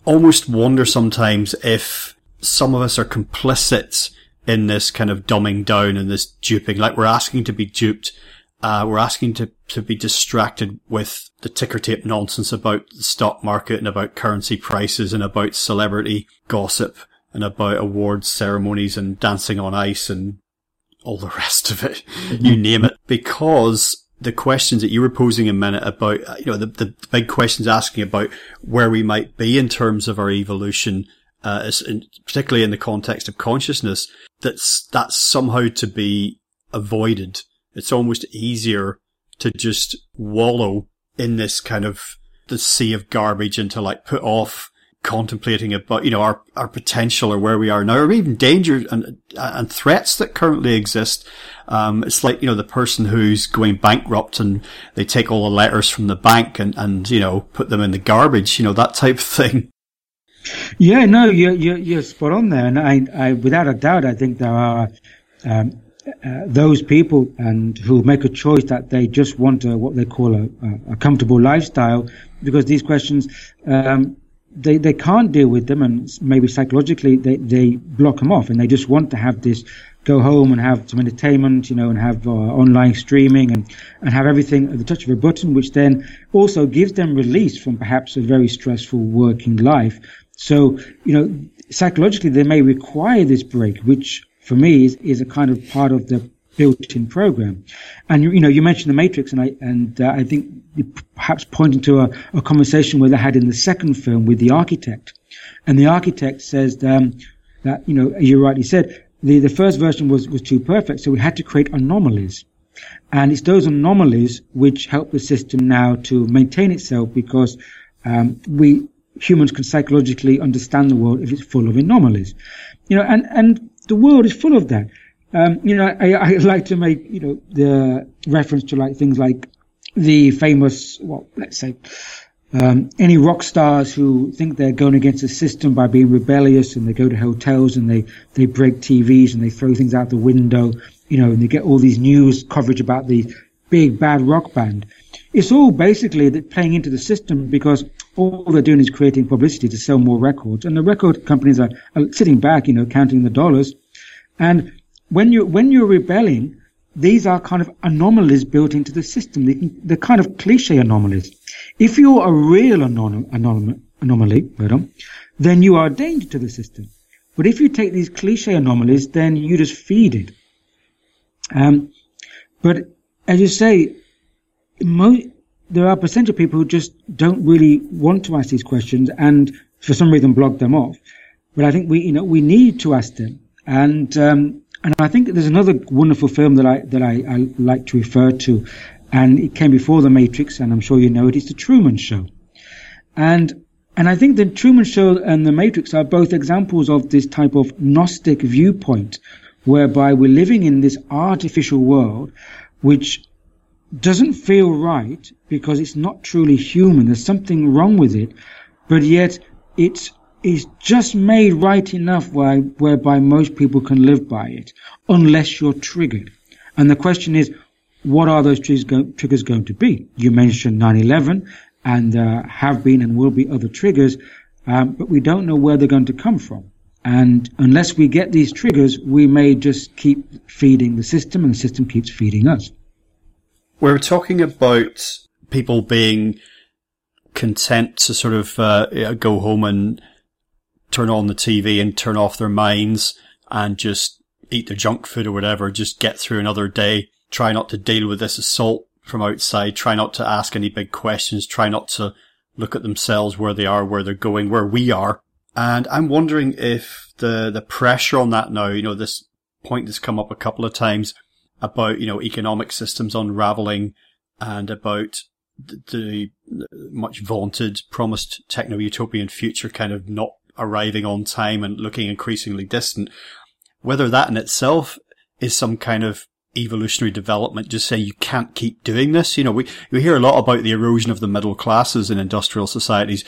almost wonder sometimes if some of us are complicit in this kind of dumbing down and this duping. Like we're asking to be duped. Uh, we're asking to, to be distracted with the ticker tape nonsense about the stock market and about currency prices and about celebrity gossip and about awards ceremonies and dancing on ice and all the rest of it. you name it. Because the questions that you were posing a minute about, you know, the, the big questions asking about where we might be in terms of our evolution uh, particularly in the context of consciousness, that's that's somehow to be avoided. It's almost easier to just wallow in this kind of the sea of garbage and to like put off contemplating about you know our our potential or where we are now, or even danger and and threats that currently exist. Um, it's like you know the person who's going bankrupt and they take all the letters from the bank and and you know put them in the garbage. You know that type of thing. Yeah, no, you're, you're, you're spot on there. And I, I, without a doubt, I think there are um, uh, those people and who make a choice that they just want a, what they call a, a, comfortable lifestyle. Because these questions, um, they, they can't deal with them. And maybe psychologically they, they block them off. And they just want to have this go home and have some entertainment, you know, and have uh, online streaming and, and have everything at the touch of a button, which then also gives them release from perhaps a very stressful working life so, you know, psychologically, they may require this break, which for me is, is a kind of part of the built-in program. And you, you know, you mentioned the Matrix, and I and uh, I think perhaps pointing to a, a, conversation where they had in the second film with the architect, and the architect says um, that you know, you rightly said, the the first version was was too perfect, so we had to create anomalies. And it's those anomalies which help the system now to maintain itself because um, we humans can psychologically understand the world if it's full of anomalies. You know, and, and the world is full of that. Um, you know, I, I like to make, you know, the reference to like things like the famous, well, let's say, um, any rock stars who think they're going against the system by being rebellious and they go to hotels and they, they break TVs and they throw things out the window, you know, and they get all these news coverage about the big bad rock band. It's all basically playing into the system because all they're doing is creating publicity to sell more records. And the record companies are, are sitting back, you know, counting the dollars. And when you when you're rebelling, these are kind of anomalies built into the system. They, they're kind of cliche anomalies. If you're a real anom- anom- anomaly, pardon, then you are a danger to the system. But if you take these cliche anomalies, then you just feed it. Um, but as you say, mo- there are a percentage of people who just don't really want to ask these questions and for some reason block them off. But I think we, you know, we need to ask them. And, um, and I think there's another wonderful film that I, that I, I like to refer to. And it came before The Matrix, and I'm sure you know it. It's The Truman Show. And, and I think The Truman Show and The Matrix are both examples of this type of Gnostic viewpoint whereby we're living in this artificial world which doesn't feel right because it's not truly human. There's something wrong with it, but yet it is just made right enough where, whereby most people can live by it, unless you're triggered. And the question is, what are those triggers, go, triggers going to be? You mentioned 9/11, and uh, have been and will be other triggers, um, but we don't know where they're going to come from. And unless we get these triggers, we may just keep feeding the system, and the system keeps feeding us. We're talking about people being content to sort of uh, go home and turn on the TV and turn off their minds and just eat their junk food or whatever, just get through another day, try not to deal with this assault from outside, try not to ask any big questions, try not to look at themselves where they are, where they're going, where we are. And I'm wondering if the, the pressure on that now, you know, this point has come up a couple of times about, you know, economic systems unraveling and about the, the much vaunted promised techno-utopian future kind of not arriving on time and looking increasingly distant. Whether that in itself is some kind of evolutionary development, just say you can't keep doing this. You know, we, we hear a lot about the erosion of the middle classes in industrial societies.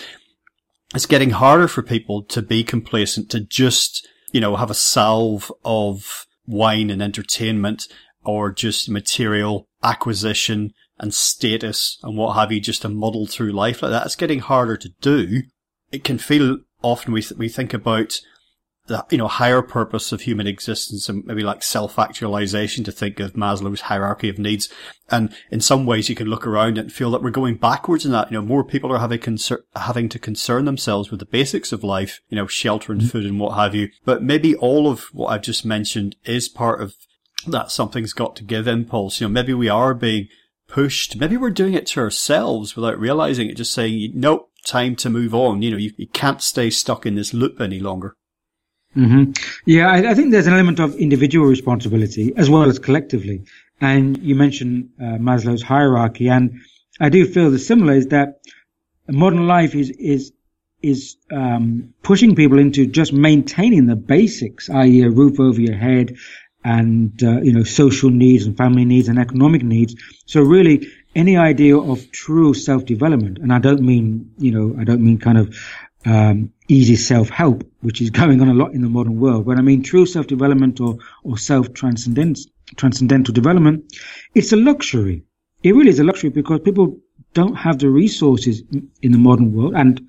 It's getting harder for people to be complacent, to just, you know, have a salve of wine and entertainment or just material acquisition and status and what have you, just to muddle through life like that. It's getting harder to do. It can feel often we, th- we think about the, you know, higher purpose of human existence and maybe like self-actualization to think of Maslow's hierarchy of needs. And in some ways you can look around and feel that we're going backwards in that. You know, more people are having concern, having to concern themselves with the basics of life, you know, shelter and mm-hmm. food and what have you. But maybe all of what I've just mentioned is part of that something's got to give impulse. You know, maybe we are being pushed. Maybe we're doing it to ourselves without realizing it, just saying, nope, time to move on. You know, you, you can't stay stuck in this loop any longer. Mm-hmm. Yeah, I, I, think there's an element of individual responsibility as well as collectively. And you mentioned uh, Maslow's hierarchy, and I do feel the similar is that modern life is is is um, pushing people into just maintaining the basics, i.e., a roof over your head, and uh, you know social needs and family needs and economic needs. So really, any idea of true self development, and I don't mean you know I don't mean kind of um, easy self-help, which is going on a lot in the modern world. When I mean true self-development or, or self-transcendental development, it's a luxury. It really is a luxury because people don't have the resources in the modern world and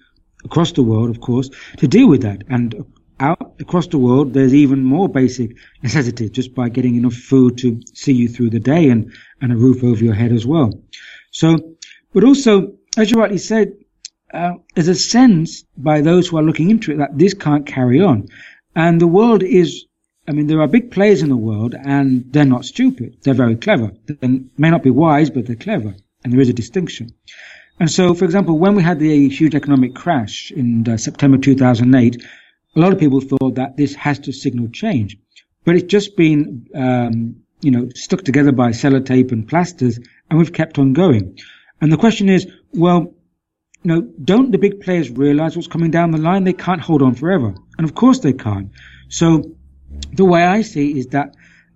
across the world, of course, to deal with that. And out across the world, there's even more basic necessities just by getting enough food to see you through the day and, and a roof over your head as well. So, but also, as you rightly said, uh, there's a sense by those who are looking into it that this can't carry on. And the world is, I mean, there are big players in the world and they're not stupid. They're very clever. They may not be wise, but they're clever. And there is a distinction. And so, for example, when we had the huge economic crash in uh, September 2008, a lot of people thought that this has to signal change. But it's just been, um, you know, stuck together by sellotape and plasters, and we've kept on going. And the question is, well, you know, don't the big players realize what's coming down the line? They can't hold on forever. And of course they can't. So the way I see is that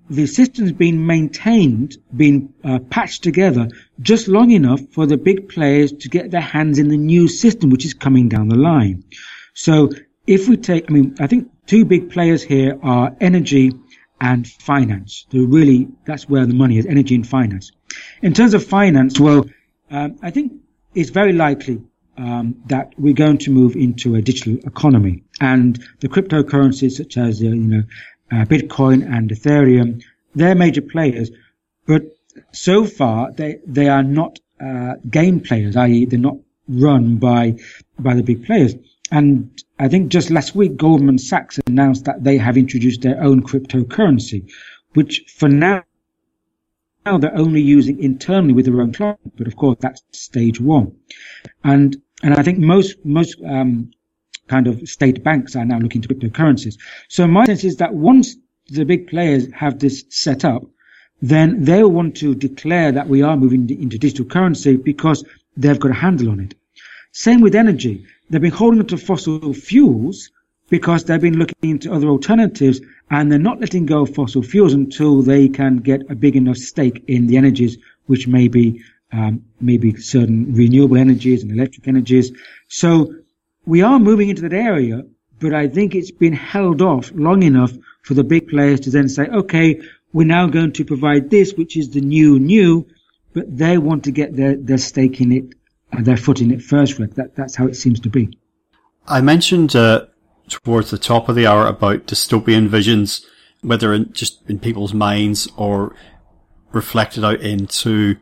the system's been maintained, been uh, patched together just long enough for the big players to get their hands in the new system, which is coming down the line. So if we take, I mean, I think two big players here are energy and finance. They're really, that's where the money is, energy and finance. In terms of finance, well, um, I think it's very likely um, that we're going to move into a digital economy, and the cryptocurrencies such as uh, you know uh, Bitcoin and Ethereum, they're major players, but so far they they are not uh, game players, i.e., they're not run by by the big players. And I think just last week, Goldman Sachs announced that they have introduced their own cryptocurrency, which for now now they're only using internally with their own client, but of course that's stage one. And and I think most most um, kind of state banks are now looking to cryptocurrencies. So my sense is that once the big players have this set up, then they'll want to declare that we are moving into digital currency because they've got a handle on it. Same with energy. They've been holding on to fossil fuels because they've been looking into other alternatives and they're not letting go of fossil fuels until they can get a big enough stake in the energies which may be um, maybe certain renewable energies and electric energies. So we are moving into that area, but I think it's been held off long enough for the big players to then say, okay, we're now going to provide this, which is the new new, but they want to get their, their stake in it, their foot in it first, Rick. That, that's how it seems to be. I mentioned uh, towards the top of the hour about dystopian visions, whether in, just in people's minds or reflected out into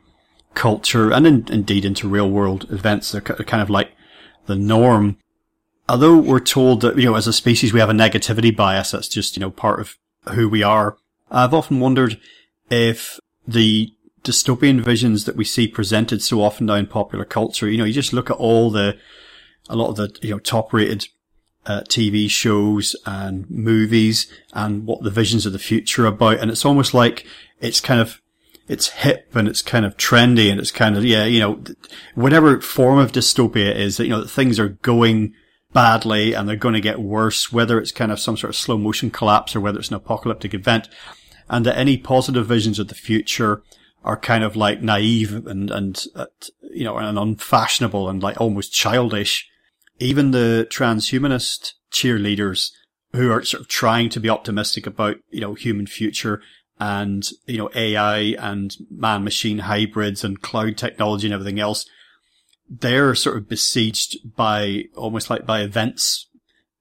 culture and in, indeed into real world events. They're kind of like the norm. Although we're told that, you know, as a species we have a negativity bias, that's just, you know, part of who we are. I've often wondered if the dystopian visions that we see presented so often now in popular culture, you know, you just look at all the, a lot of the, you know, top rated uh, TV shows and movies and what the visions of the future are about. And it's almost like it's kind of, it's hip and it's kind of trendy and it's kind of, yeah, you know, whatever form of dystopia it is that, you know, that things are going badly and they're going to get worse, whether it's kind of some sort of slow motion collapse or whether it's an apocalyptic event. And that any positive visions of the future are kind of like naive and, and, uh, you know, and unfashionable and like almost childish. Even the transhumanist cheerleaders who are sort of trying to be optimistic about, you know, human future and, you know, AI and man machine hybrids and cloud technology and everything else, they're sort of besieged by almost like by events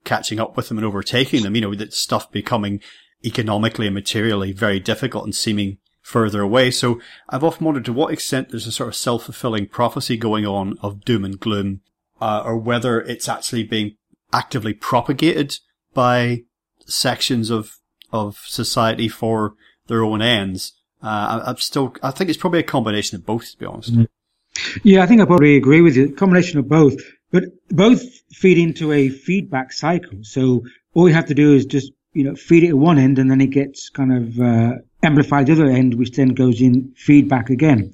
catching up with them and overtaking them, you know, that stuff becoming economically and materially very difficult and seeming further away. So I've often wondered to what extent there's a sort of self-fulfilling prophecy going on of doom and gloom, uh, or whether it's actually being actively propagated by sections of, of society for their own ends. Uh, I'm still, I think it's probably a combination of both, to be honest. Mm-hmm. Yeah, I think I probably agree with you. Combination of both, but both feed into a feedback cycle. So all you have to do is just, you know, feed it at one end and then it gets kind of, uh, amplified the other end, which then goes in feedback again.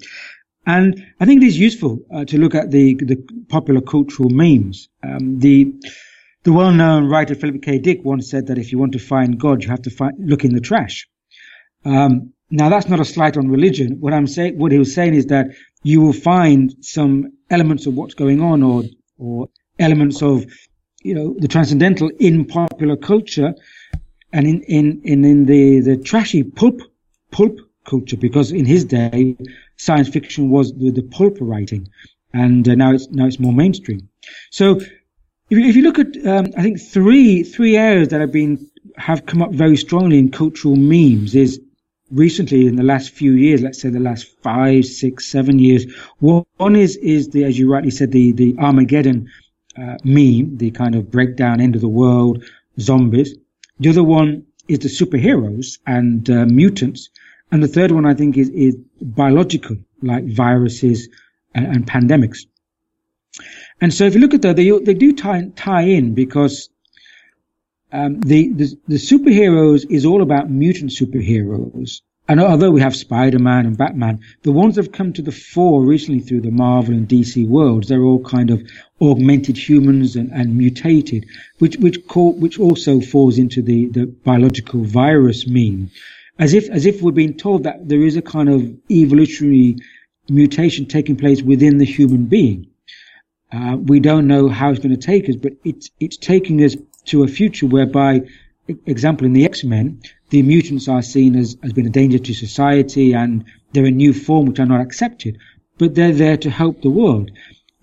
And I think it is useful uh, to look at the, the popular cultural memes. Um, the, the well-known writer Philip K. Dick once said that if you want to find God, you have to find, look in the trash. Um, now that's not a slight on religion. What I'm saying, what he was saying is that you will find some elements of what's going on or, or elements of, you know, the transcendental in popular culture and in, in, in, in the, the trashy pulp, pulp culture, because in his day, science fiction was the, the pulp writing and uh, now it's, now it's more mainstream. So if you, if you look at, um, I think three, three areas that have been, have come up very strongly in cultural memes is recently in the last few years, let's say the last five, six, seven years. One is is the, as you rightly said, the the Armageddon uh, meme, the kind of breakdown, end of the world, zombies. The other one is the superheroes and uh, mutants, and the third one I think is is biological, like viruses and, and pandemics. And so if you look at that, they they do tie tie in because um, the, the, the superheroes is all about mutant superheroes. And although we have Spider-Man and Batman, the ones that have come to the fore recently through the Marvel and DC worlds, they're all kind of augmented humans and, and mutated, which which call, which also falls into the, the biological virus meme, as if as if we're being told that there is a kind of evolutionary mutation taking place within the human being. Uh, we don't know how it's going to take us, but it's it's taking us to a future whereby, example in the X-Men, the mutants are seen as, as being a danger to society and they're a new form which are not accepted, but they're there to help the world.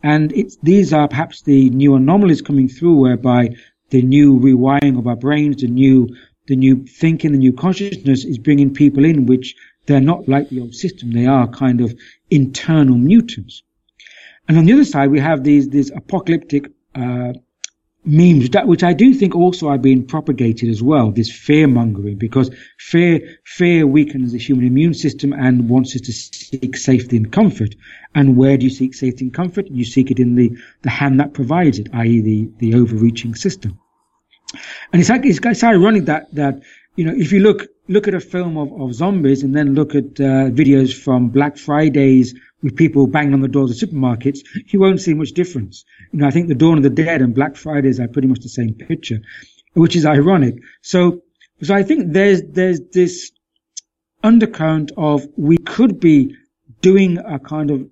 And these are perhaps the new anomalies coming through whereby the new rewiring of our brains, the new, the new thinking, the new consciousness is bringing people in which they're not like the old system. They are kind of internal mutants. And on the other side, we have these, these apocalyptic, uh, memes, which I do think also are being propagated as well, this fear mongering, because fear, fear weakens the human immune system and wants us to seek safety and comfort. And where do you seek safety and comfort? You seek it in the, the hand that provides it, i.e. the, the overreaching system. And it's like, it's, it's ironic that, that, you know, if you look, look at a film of, of zombies and then look at, uh, videos from Black Fridays with people banging on the doors of supermarkets, you won't see much difference. You know, I think the Dawn of the Dead and Black Fridays are pretty much the same picture, which is ironic. So, so I think there's, there's this undercurrent of we could be doing a kind of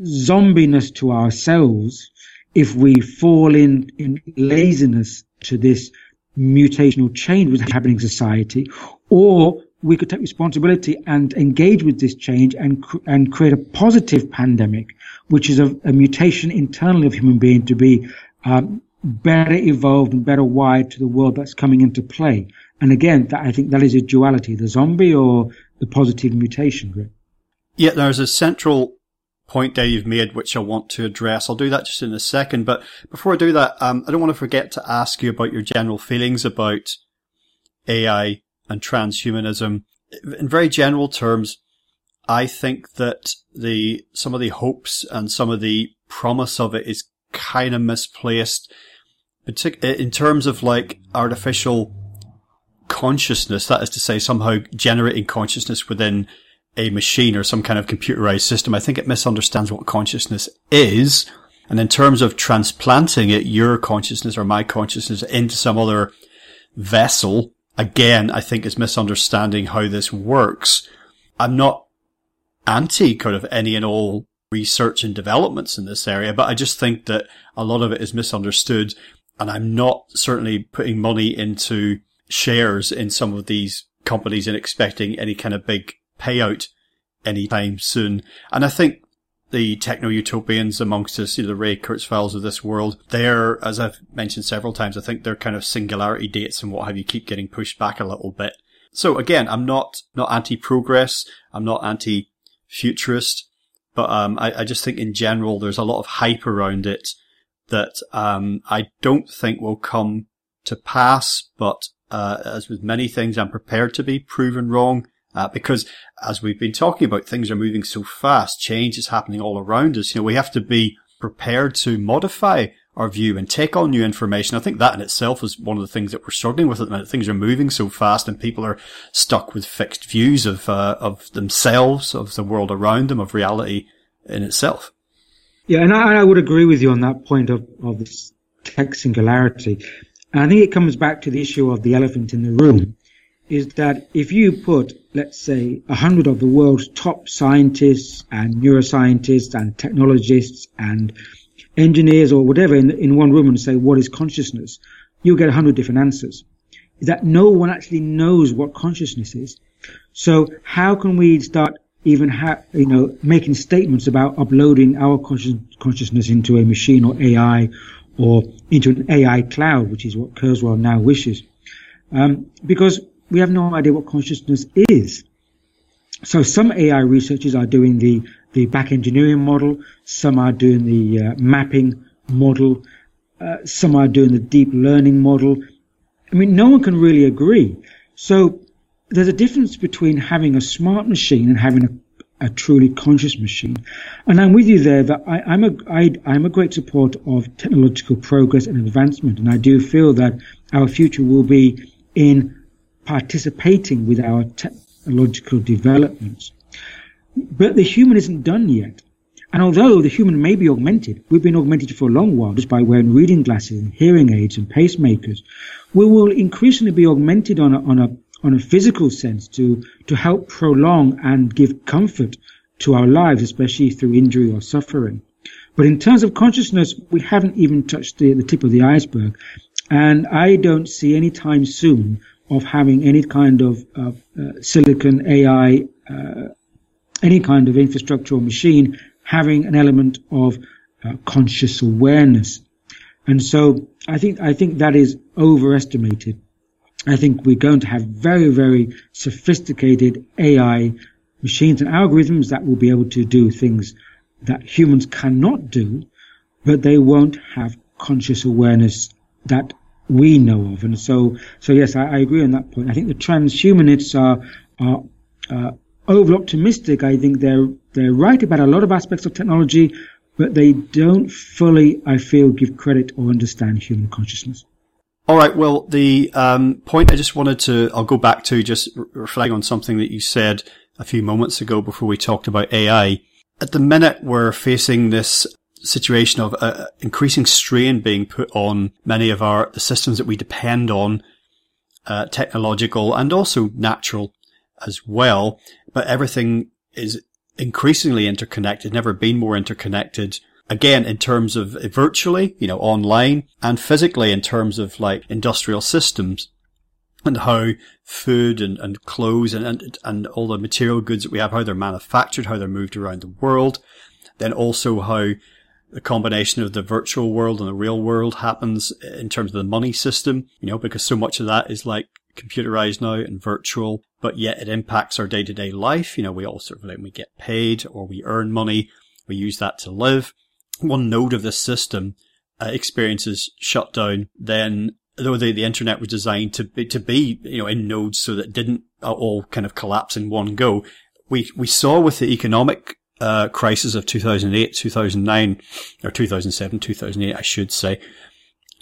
zombiness to ourselves if we fall in, in laziness to this mutational change which is happening in society, or we could take responsibility and engage with this change and and create a positive pandemic, which is a, a mutation internally of human being to be um, better evolved and better wired to the world that's coming into play. And again, that, I think that is a duality: the zombie or the positive mutation. Group? Yeah, there's a central point that you've made, which I want to address. I'll do that just in a second. But before I do that, um, I don't want to forget to ask you about your general feelings about AI and transhumanism. In very general terms, I think that the, some of the hopes and some of the promise of it is kind of misplaced, in terms of like artificial consciousness. That is to say, somehow generating consciousness within a machine or some kind of computerized system. I think it misunderstands what consciousness is. And in terms of transplanting it, your consciousness or my consciousness into some other vessel, again, I think is misunderstanding how this works. I'm not anti kind of any and all research and developments in this area, but I just think that a lot of it is misunderstood. And I'm not certainly putting money into shares in some of these companies and expecting any kind of big payout anytime soon. And I think the techno utopians amongst us, you know, the Ray Kurzweils of this world, they're, as I've mentioned several times, I think their kind of singularity dates and what have you keep getting pushed back a little bit. So again, I'm not, not anti-progress. I'm not anti-futurist, but, um, I, I just think in general, there's a lot of hype around it that, um, I don't think will come to pass, but, uh, as with many things, I'm prepared to be proven wrong. Uh, because as we've been talking about, things are moving so fast. Change is happening all around us. You know, we have to be prepared to modify our view and take on new information. I think that in itself is one of the things that we're struggling with at the. Things are moving so fast and people are stuck with fixed views of, uh, of themselves, of the world around them, of reality in itself. Yeah, and I, I would agree with you on that point of, of this tech singularity. And I think it comes back to the issue of the elephant in the room is that if you put, let's say, a hundred of the world's top scientists and neuroscientists and technologists and engineers or whatever in, in one room and say, what is consciousness? You'll get a hundred different answers. Is that no one actually knows what consciousness is. So how can we start even ha- you know, making statements about uploading our conscious- consciousness into a machine or AI or into an AI cloud, which is what Kurzweil now wishes. Um, because we have no idea what consciousness is. So some AI researchers are doing the, the back engineering model, some are doing the uh, mapping model, uh, some are doing the deep learning model. I mean, no one can really agree. So there's a difference between having a smart machine and having a, a truly conscious machine. And I'm with you there that I, I'm a, I, I'm a great supporter of technological progress and advancement. And I do feel that our future will be in participating with our technological developments. But the human isn't done yet. And although the human may be augmented, we've been augmented for a long while just by wearing reading glasses and hearing aids and pacemakers. We will increasingly be augmented on a, on a, on a physical sense to, to help prolong and give comfort to our lives, especially through injury or suffering. But in terms of consciousness, we haven't even touched the, the tip of the iceberg. And I don't see any time soon of having any kind of uh, uh, silicon AI, uh, any kind of infrastructure or machine having an element of uh, conscious awareness. And so I think, I think that is overestimated. I think we're going to have very, very sophisticated AI machines and algorithms that will be able to do things that humans cannot do, but they won't have conscious awareness that we know of. And so, so yes, I, I agree on that point. I think the transhumanists are, are, uh, over optimistic. I think they're, they're right about a lot of aspects of technology, but they don't fully, I feel, give credit or understand human consciousness. All right. Well, the um, point I just wanted to, I'll go back to just reflecting on something that you said a few moments ago before we talked about AI. At the minute, we're facing this situation of uh, increasing strain being put on many of our the systems that we depend on, uh, technological and also natural as well. But everything is increasingly interconnected, never been more interconnected. Again, in terms of virtually, you know, online and physically in terms of like industrial systems and how food and, and clothes and, and, and all the material goods that we have, how they're manufactured, how they're moved around the world. Then also how the combination of the virtual world and the real world happens in terms of the money system, you know, because so much of that is like computerized now and virtual, but yet it impacts our day to day life. You know, we all sort of like, we get paid or we earn money. We use that to live. One node of this system uh, experiences shutdown, then though the, the internet was designed to be, to be, you know, in nodes so that didn't all kind of collapse in one go, we, we saw with the economic uh, crisis of 2008, 2009, or 2007, 2008, I should say,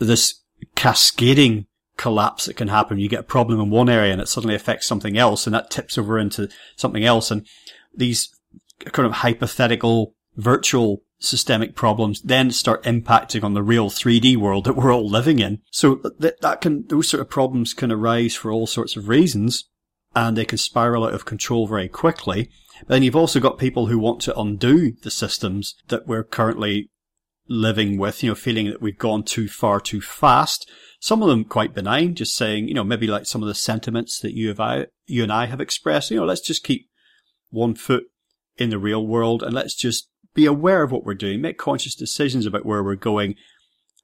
this cascading collapse that can happen. You get a problem in one area and it suddenly affects something else and that tips over into something else. And these kind of hypothetical virtual systemic problems then start impacting on the real 3D world that we're all living in. So that, that can, those sort of problems can arise for all sorts of reasons and they can spiral out of control very quickly. Then you've also got people who want to undo the systems that we're currently living with, you know, feeling that we've gone too far too fast. Some of them quite benign, just saying, you know, maybe like some of the sentiments that you have, I, you and I have expressed, you know, let's just keep one foot in the real world and let's just be aware of what we're doing, make conscious decisions about where we're going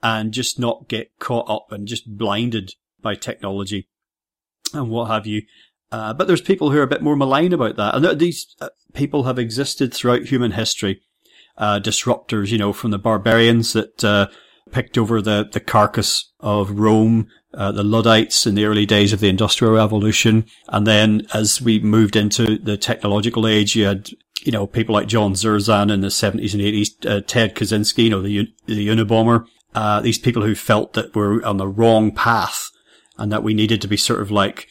and just not get caught up and just blinded by technology and what have you. Uh, but there's people who are a bit more malign about that. And these uh, people have existed throughout human history. Uh, disruptors, you know, from the barbarians that, uh, picked over the, the carcass of Rome, uh, the Luddites in the early days of the Industrial Revolution. And then as we moved into the technological age, you had, you know, people like John Zerzan in the 70s and 80s, uh, Ted Kaczynski, you know, the, the Unabomber, uh, these people who felt that we're on the wrong path and that we needed to be sort of like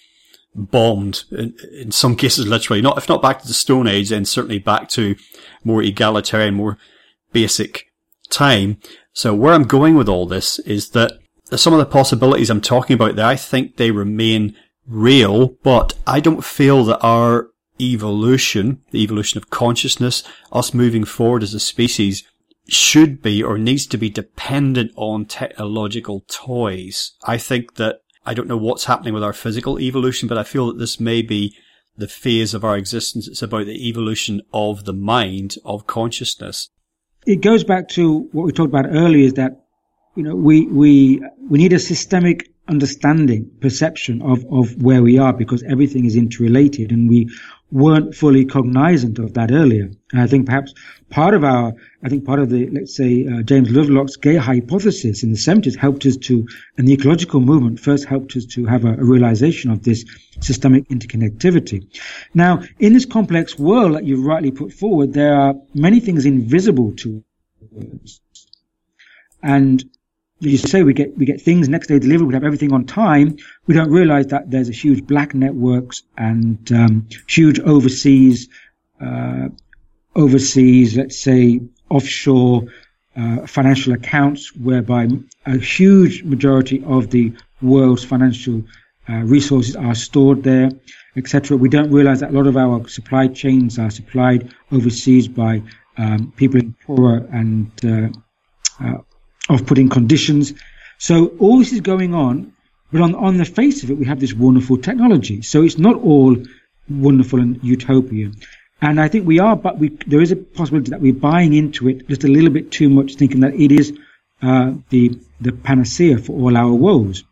bombed in, in some cases, literally, not, if not back to the Stone Age, then certainly back to more egalitarian, more basic time. So where I'm going with all this is that some of the possibilities I'm talking about there, I think they remain real, but I don't feel that our evolution, the evolution of consciousness, us moving forward as a species, should be or needs to be dependent on technological toys. I think that I don't know what's happening with our physical evolution, but I feel that this may be the phase of our existence. It's about the evolution of the mind, of consciousness it goes back to what we talked about earlier is that, you know, we, we, we need a systemic understanding, perception of, of where we are because everything is interrelated and we weren't fully cognizant of that earlier. And I think perhaps part of our, I think part of the, let's say, uh, James Lovelock's Gaia hypothesis in the 70s helped us to, and the ecological movement first helped us to have a, a realization of this systemic interconnectivity. Now, in this complex world that you've rightly put forward, there are many things invisible to us. And you say we get we get things next day delivered, we have everything on time. We don't realize that there's a huge black networks and um, huge overseas uh, overseas, let's say offshore uh, financial accounts, whereby a huge majority of the world's financial uh, resources are stored there, etc. We don't realize that a lot of our supply chains are supplied overseas by um, people in poorer and uh, uh, of putting conditions. So all this is going on, but on, on the face of it, we have this wonderful technology. So it's not all wonderful and utopian. And I think we are, but we, there is a possibility that we're buying into it just a little bit too much, thinking that it is uh, the the panacea for all our woes.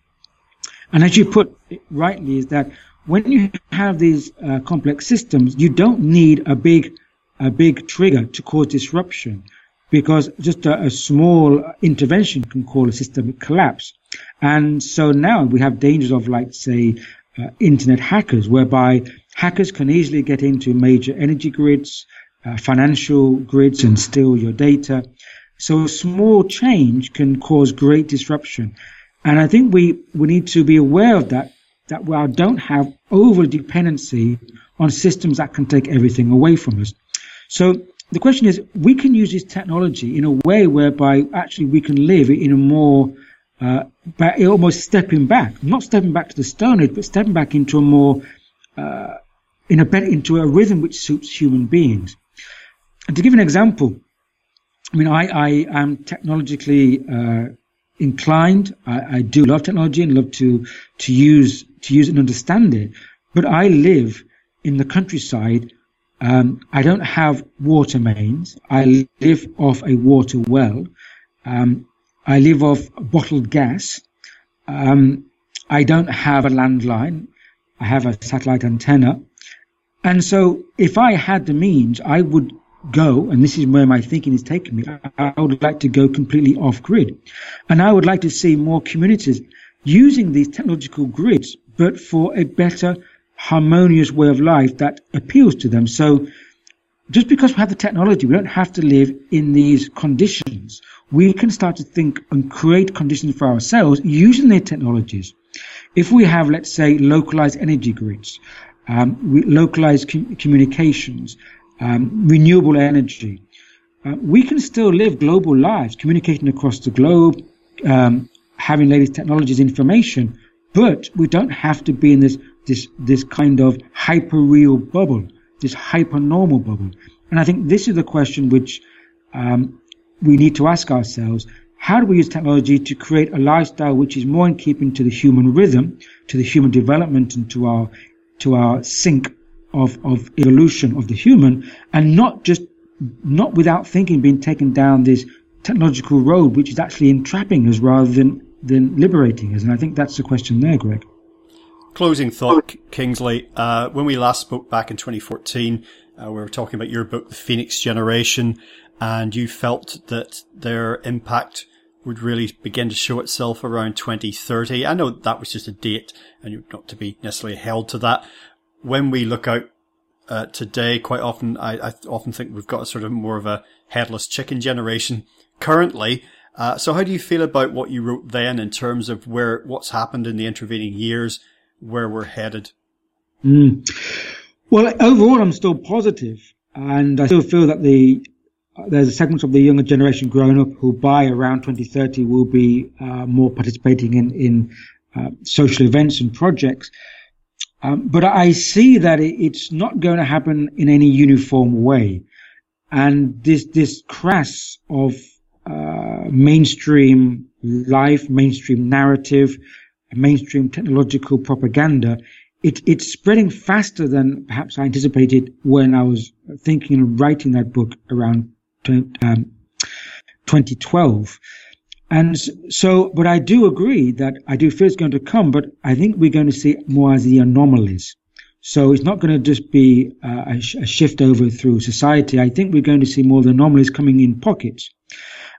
And as you put it rightly, is that when you have these uh, complex systems, you don't need a big a big trigger to cause disruption because just a, a, small intervention can cause a systemic collapse. And so now we have dangers of, like, say, uh, internet hackers, whereby hackers can easily get into major energy grids, uh, financial grids, and steal your data. So a small change can cause great disruption. And I think we, we need to be aware of that, that we don't have over dependency on systems that can take everything away from us. So the question is, we can use this technology in a way whereby actually we can live in a more, uh, almost stepping back, not stepping back to the Stone Age, but stepping back into a more, uh, in a better, into a rhythm which suits human beings. And to give an example, I mean, I, I am technologically, uh, inclined. I, I do love technology and love to, to use, to use and understand it. But I live in the countryside um, I don't have water mains. I live off a water well. Um, I live off bottled gas. Um, I don't have a landline. I have a satellite antenna. And so if I had the means, I would go, and this is where my thinking is taking me, I, would like to go completely off grid. And I would like to see more communities using these technological grids, but for a better, harmonious way of life that appeals to them. So just because we have the technology, we don't have to live in these conditions. We can start to think and create conditions for ourselves using their technologies. If we have, let's say, localized energy grids, um, localized com- communications, um, renewable energy, uh, we can still live global lives, communicating across the globe, um, having latest technologies, information, but we don't have to be in this this this kind of hyper real bubble, this hyper normal bubble. And I think this is the question which um, we need to ask ourselves: How do we use technology to create a lifestyle which is more in keeping to the human rhythm, to the human development, and to our to our sync of of evolution of the human, and not just not without thinking being taken down this technological road, which is actually entrapping us rather than than liberating us. And I think that's the question there, Greg. Closing thought, Kingsley. Uh, when we last spoke back in 2014, uh, we were talking about your book, The Phoenix Generation, and you felt that their impact would really begin to show itself around 2030. I know that was just a date and you're not to be necessarily held to that. When we look out uh, today, quite often, I, I, often think we've got a sort of more of a headless chicken generation currently. Uh, so how do you feel about what you wrote then in terms of where, what's happened in the intervening years where we're headed? Mm. Well, overall, I'm still positive, and I still feel that the there's a segment of the younger generation growing up who, by around 2030, will be uh, more participating in in uh, social events and projects. Um, but I see that it, it's not going to happen in any uniform way, and this this crash of uh, mainstream life, mainstream narrative, mainstream technological propaganda, it, it's spreading faster than perhaps I anticipated when I was thinking and writing that book around um, 2012. And so, but I do agree that I do feel it's going to come, but I think we're going to see more as the anomalies. So it's not going to just be uh, a, sh- a, shift over through society. I think we're going to see more of the anomalies coming in pockets.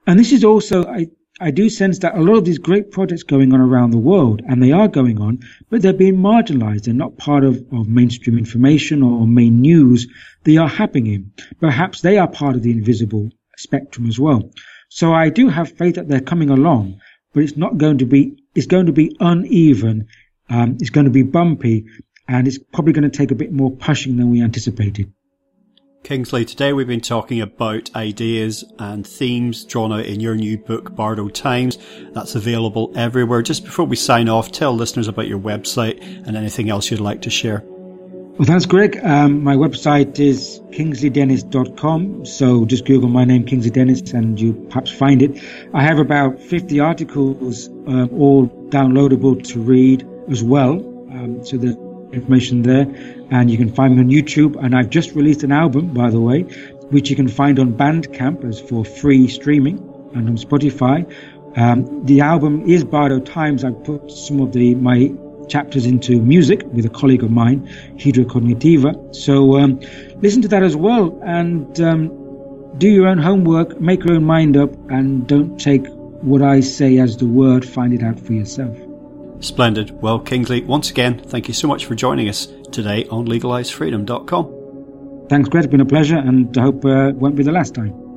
And this is also, I, I do sense that a lot of these great projects going on around the world, and they are going on, but they're being marginalized. They're not part of, of mainstream information or main news. They are happening. Perhaps they are part of the invisible spectrum as well. So I do have faith that they're coming along, but it's not going to be, it's going to be uneven. Um, it's going to be bumpy and it's probably going to take a bit more pushing than we anticipated. Kingsley, today we've been talking about ideas and themes drawn out in your new book, Bardo Times. That's available everywhere. Just before we sign off, tell listeners about your website and anything else you'd like to share. Well, thanks, Greg. Um, my website is kingsleydennis.com. So just Google my name, Kingsley Dennis, and you perhaps find it. I have about 50 articles, uh, all downloadable to read as well. Um, so there's information there. And you can find me on YouTube. And I've just released an album, by the way, which you can find on Bandcamp as for free streaming and on Spotify. Um, the album is Bardo Times. I've put some of the my chapters into music with a colleague of mine, Hydra Cognitiva. So um, listen to that as well and um, do your own homework, make your own mind up, and don't take what I say as the word, find it out for yourself. Splendid. Well, Kingsley, once again, thank you so much for joining us today on legalizefreedom.com. Thanks, Greg. It's been a pleasure, and I hope uh, it won't be the last time.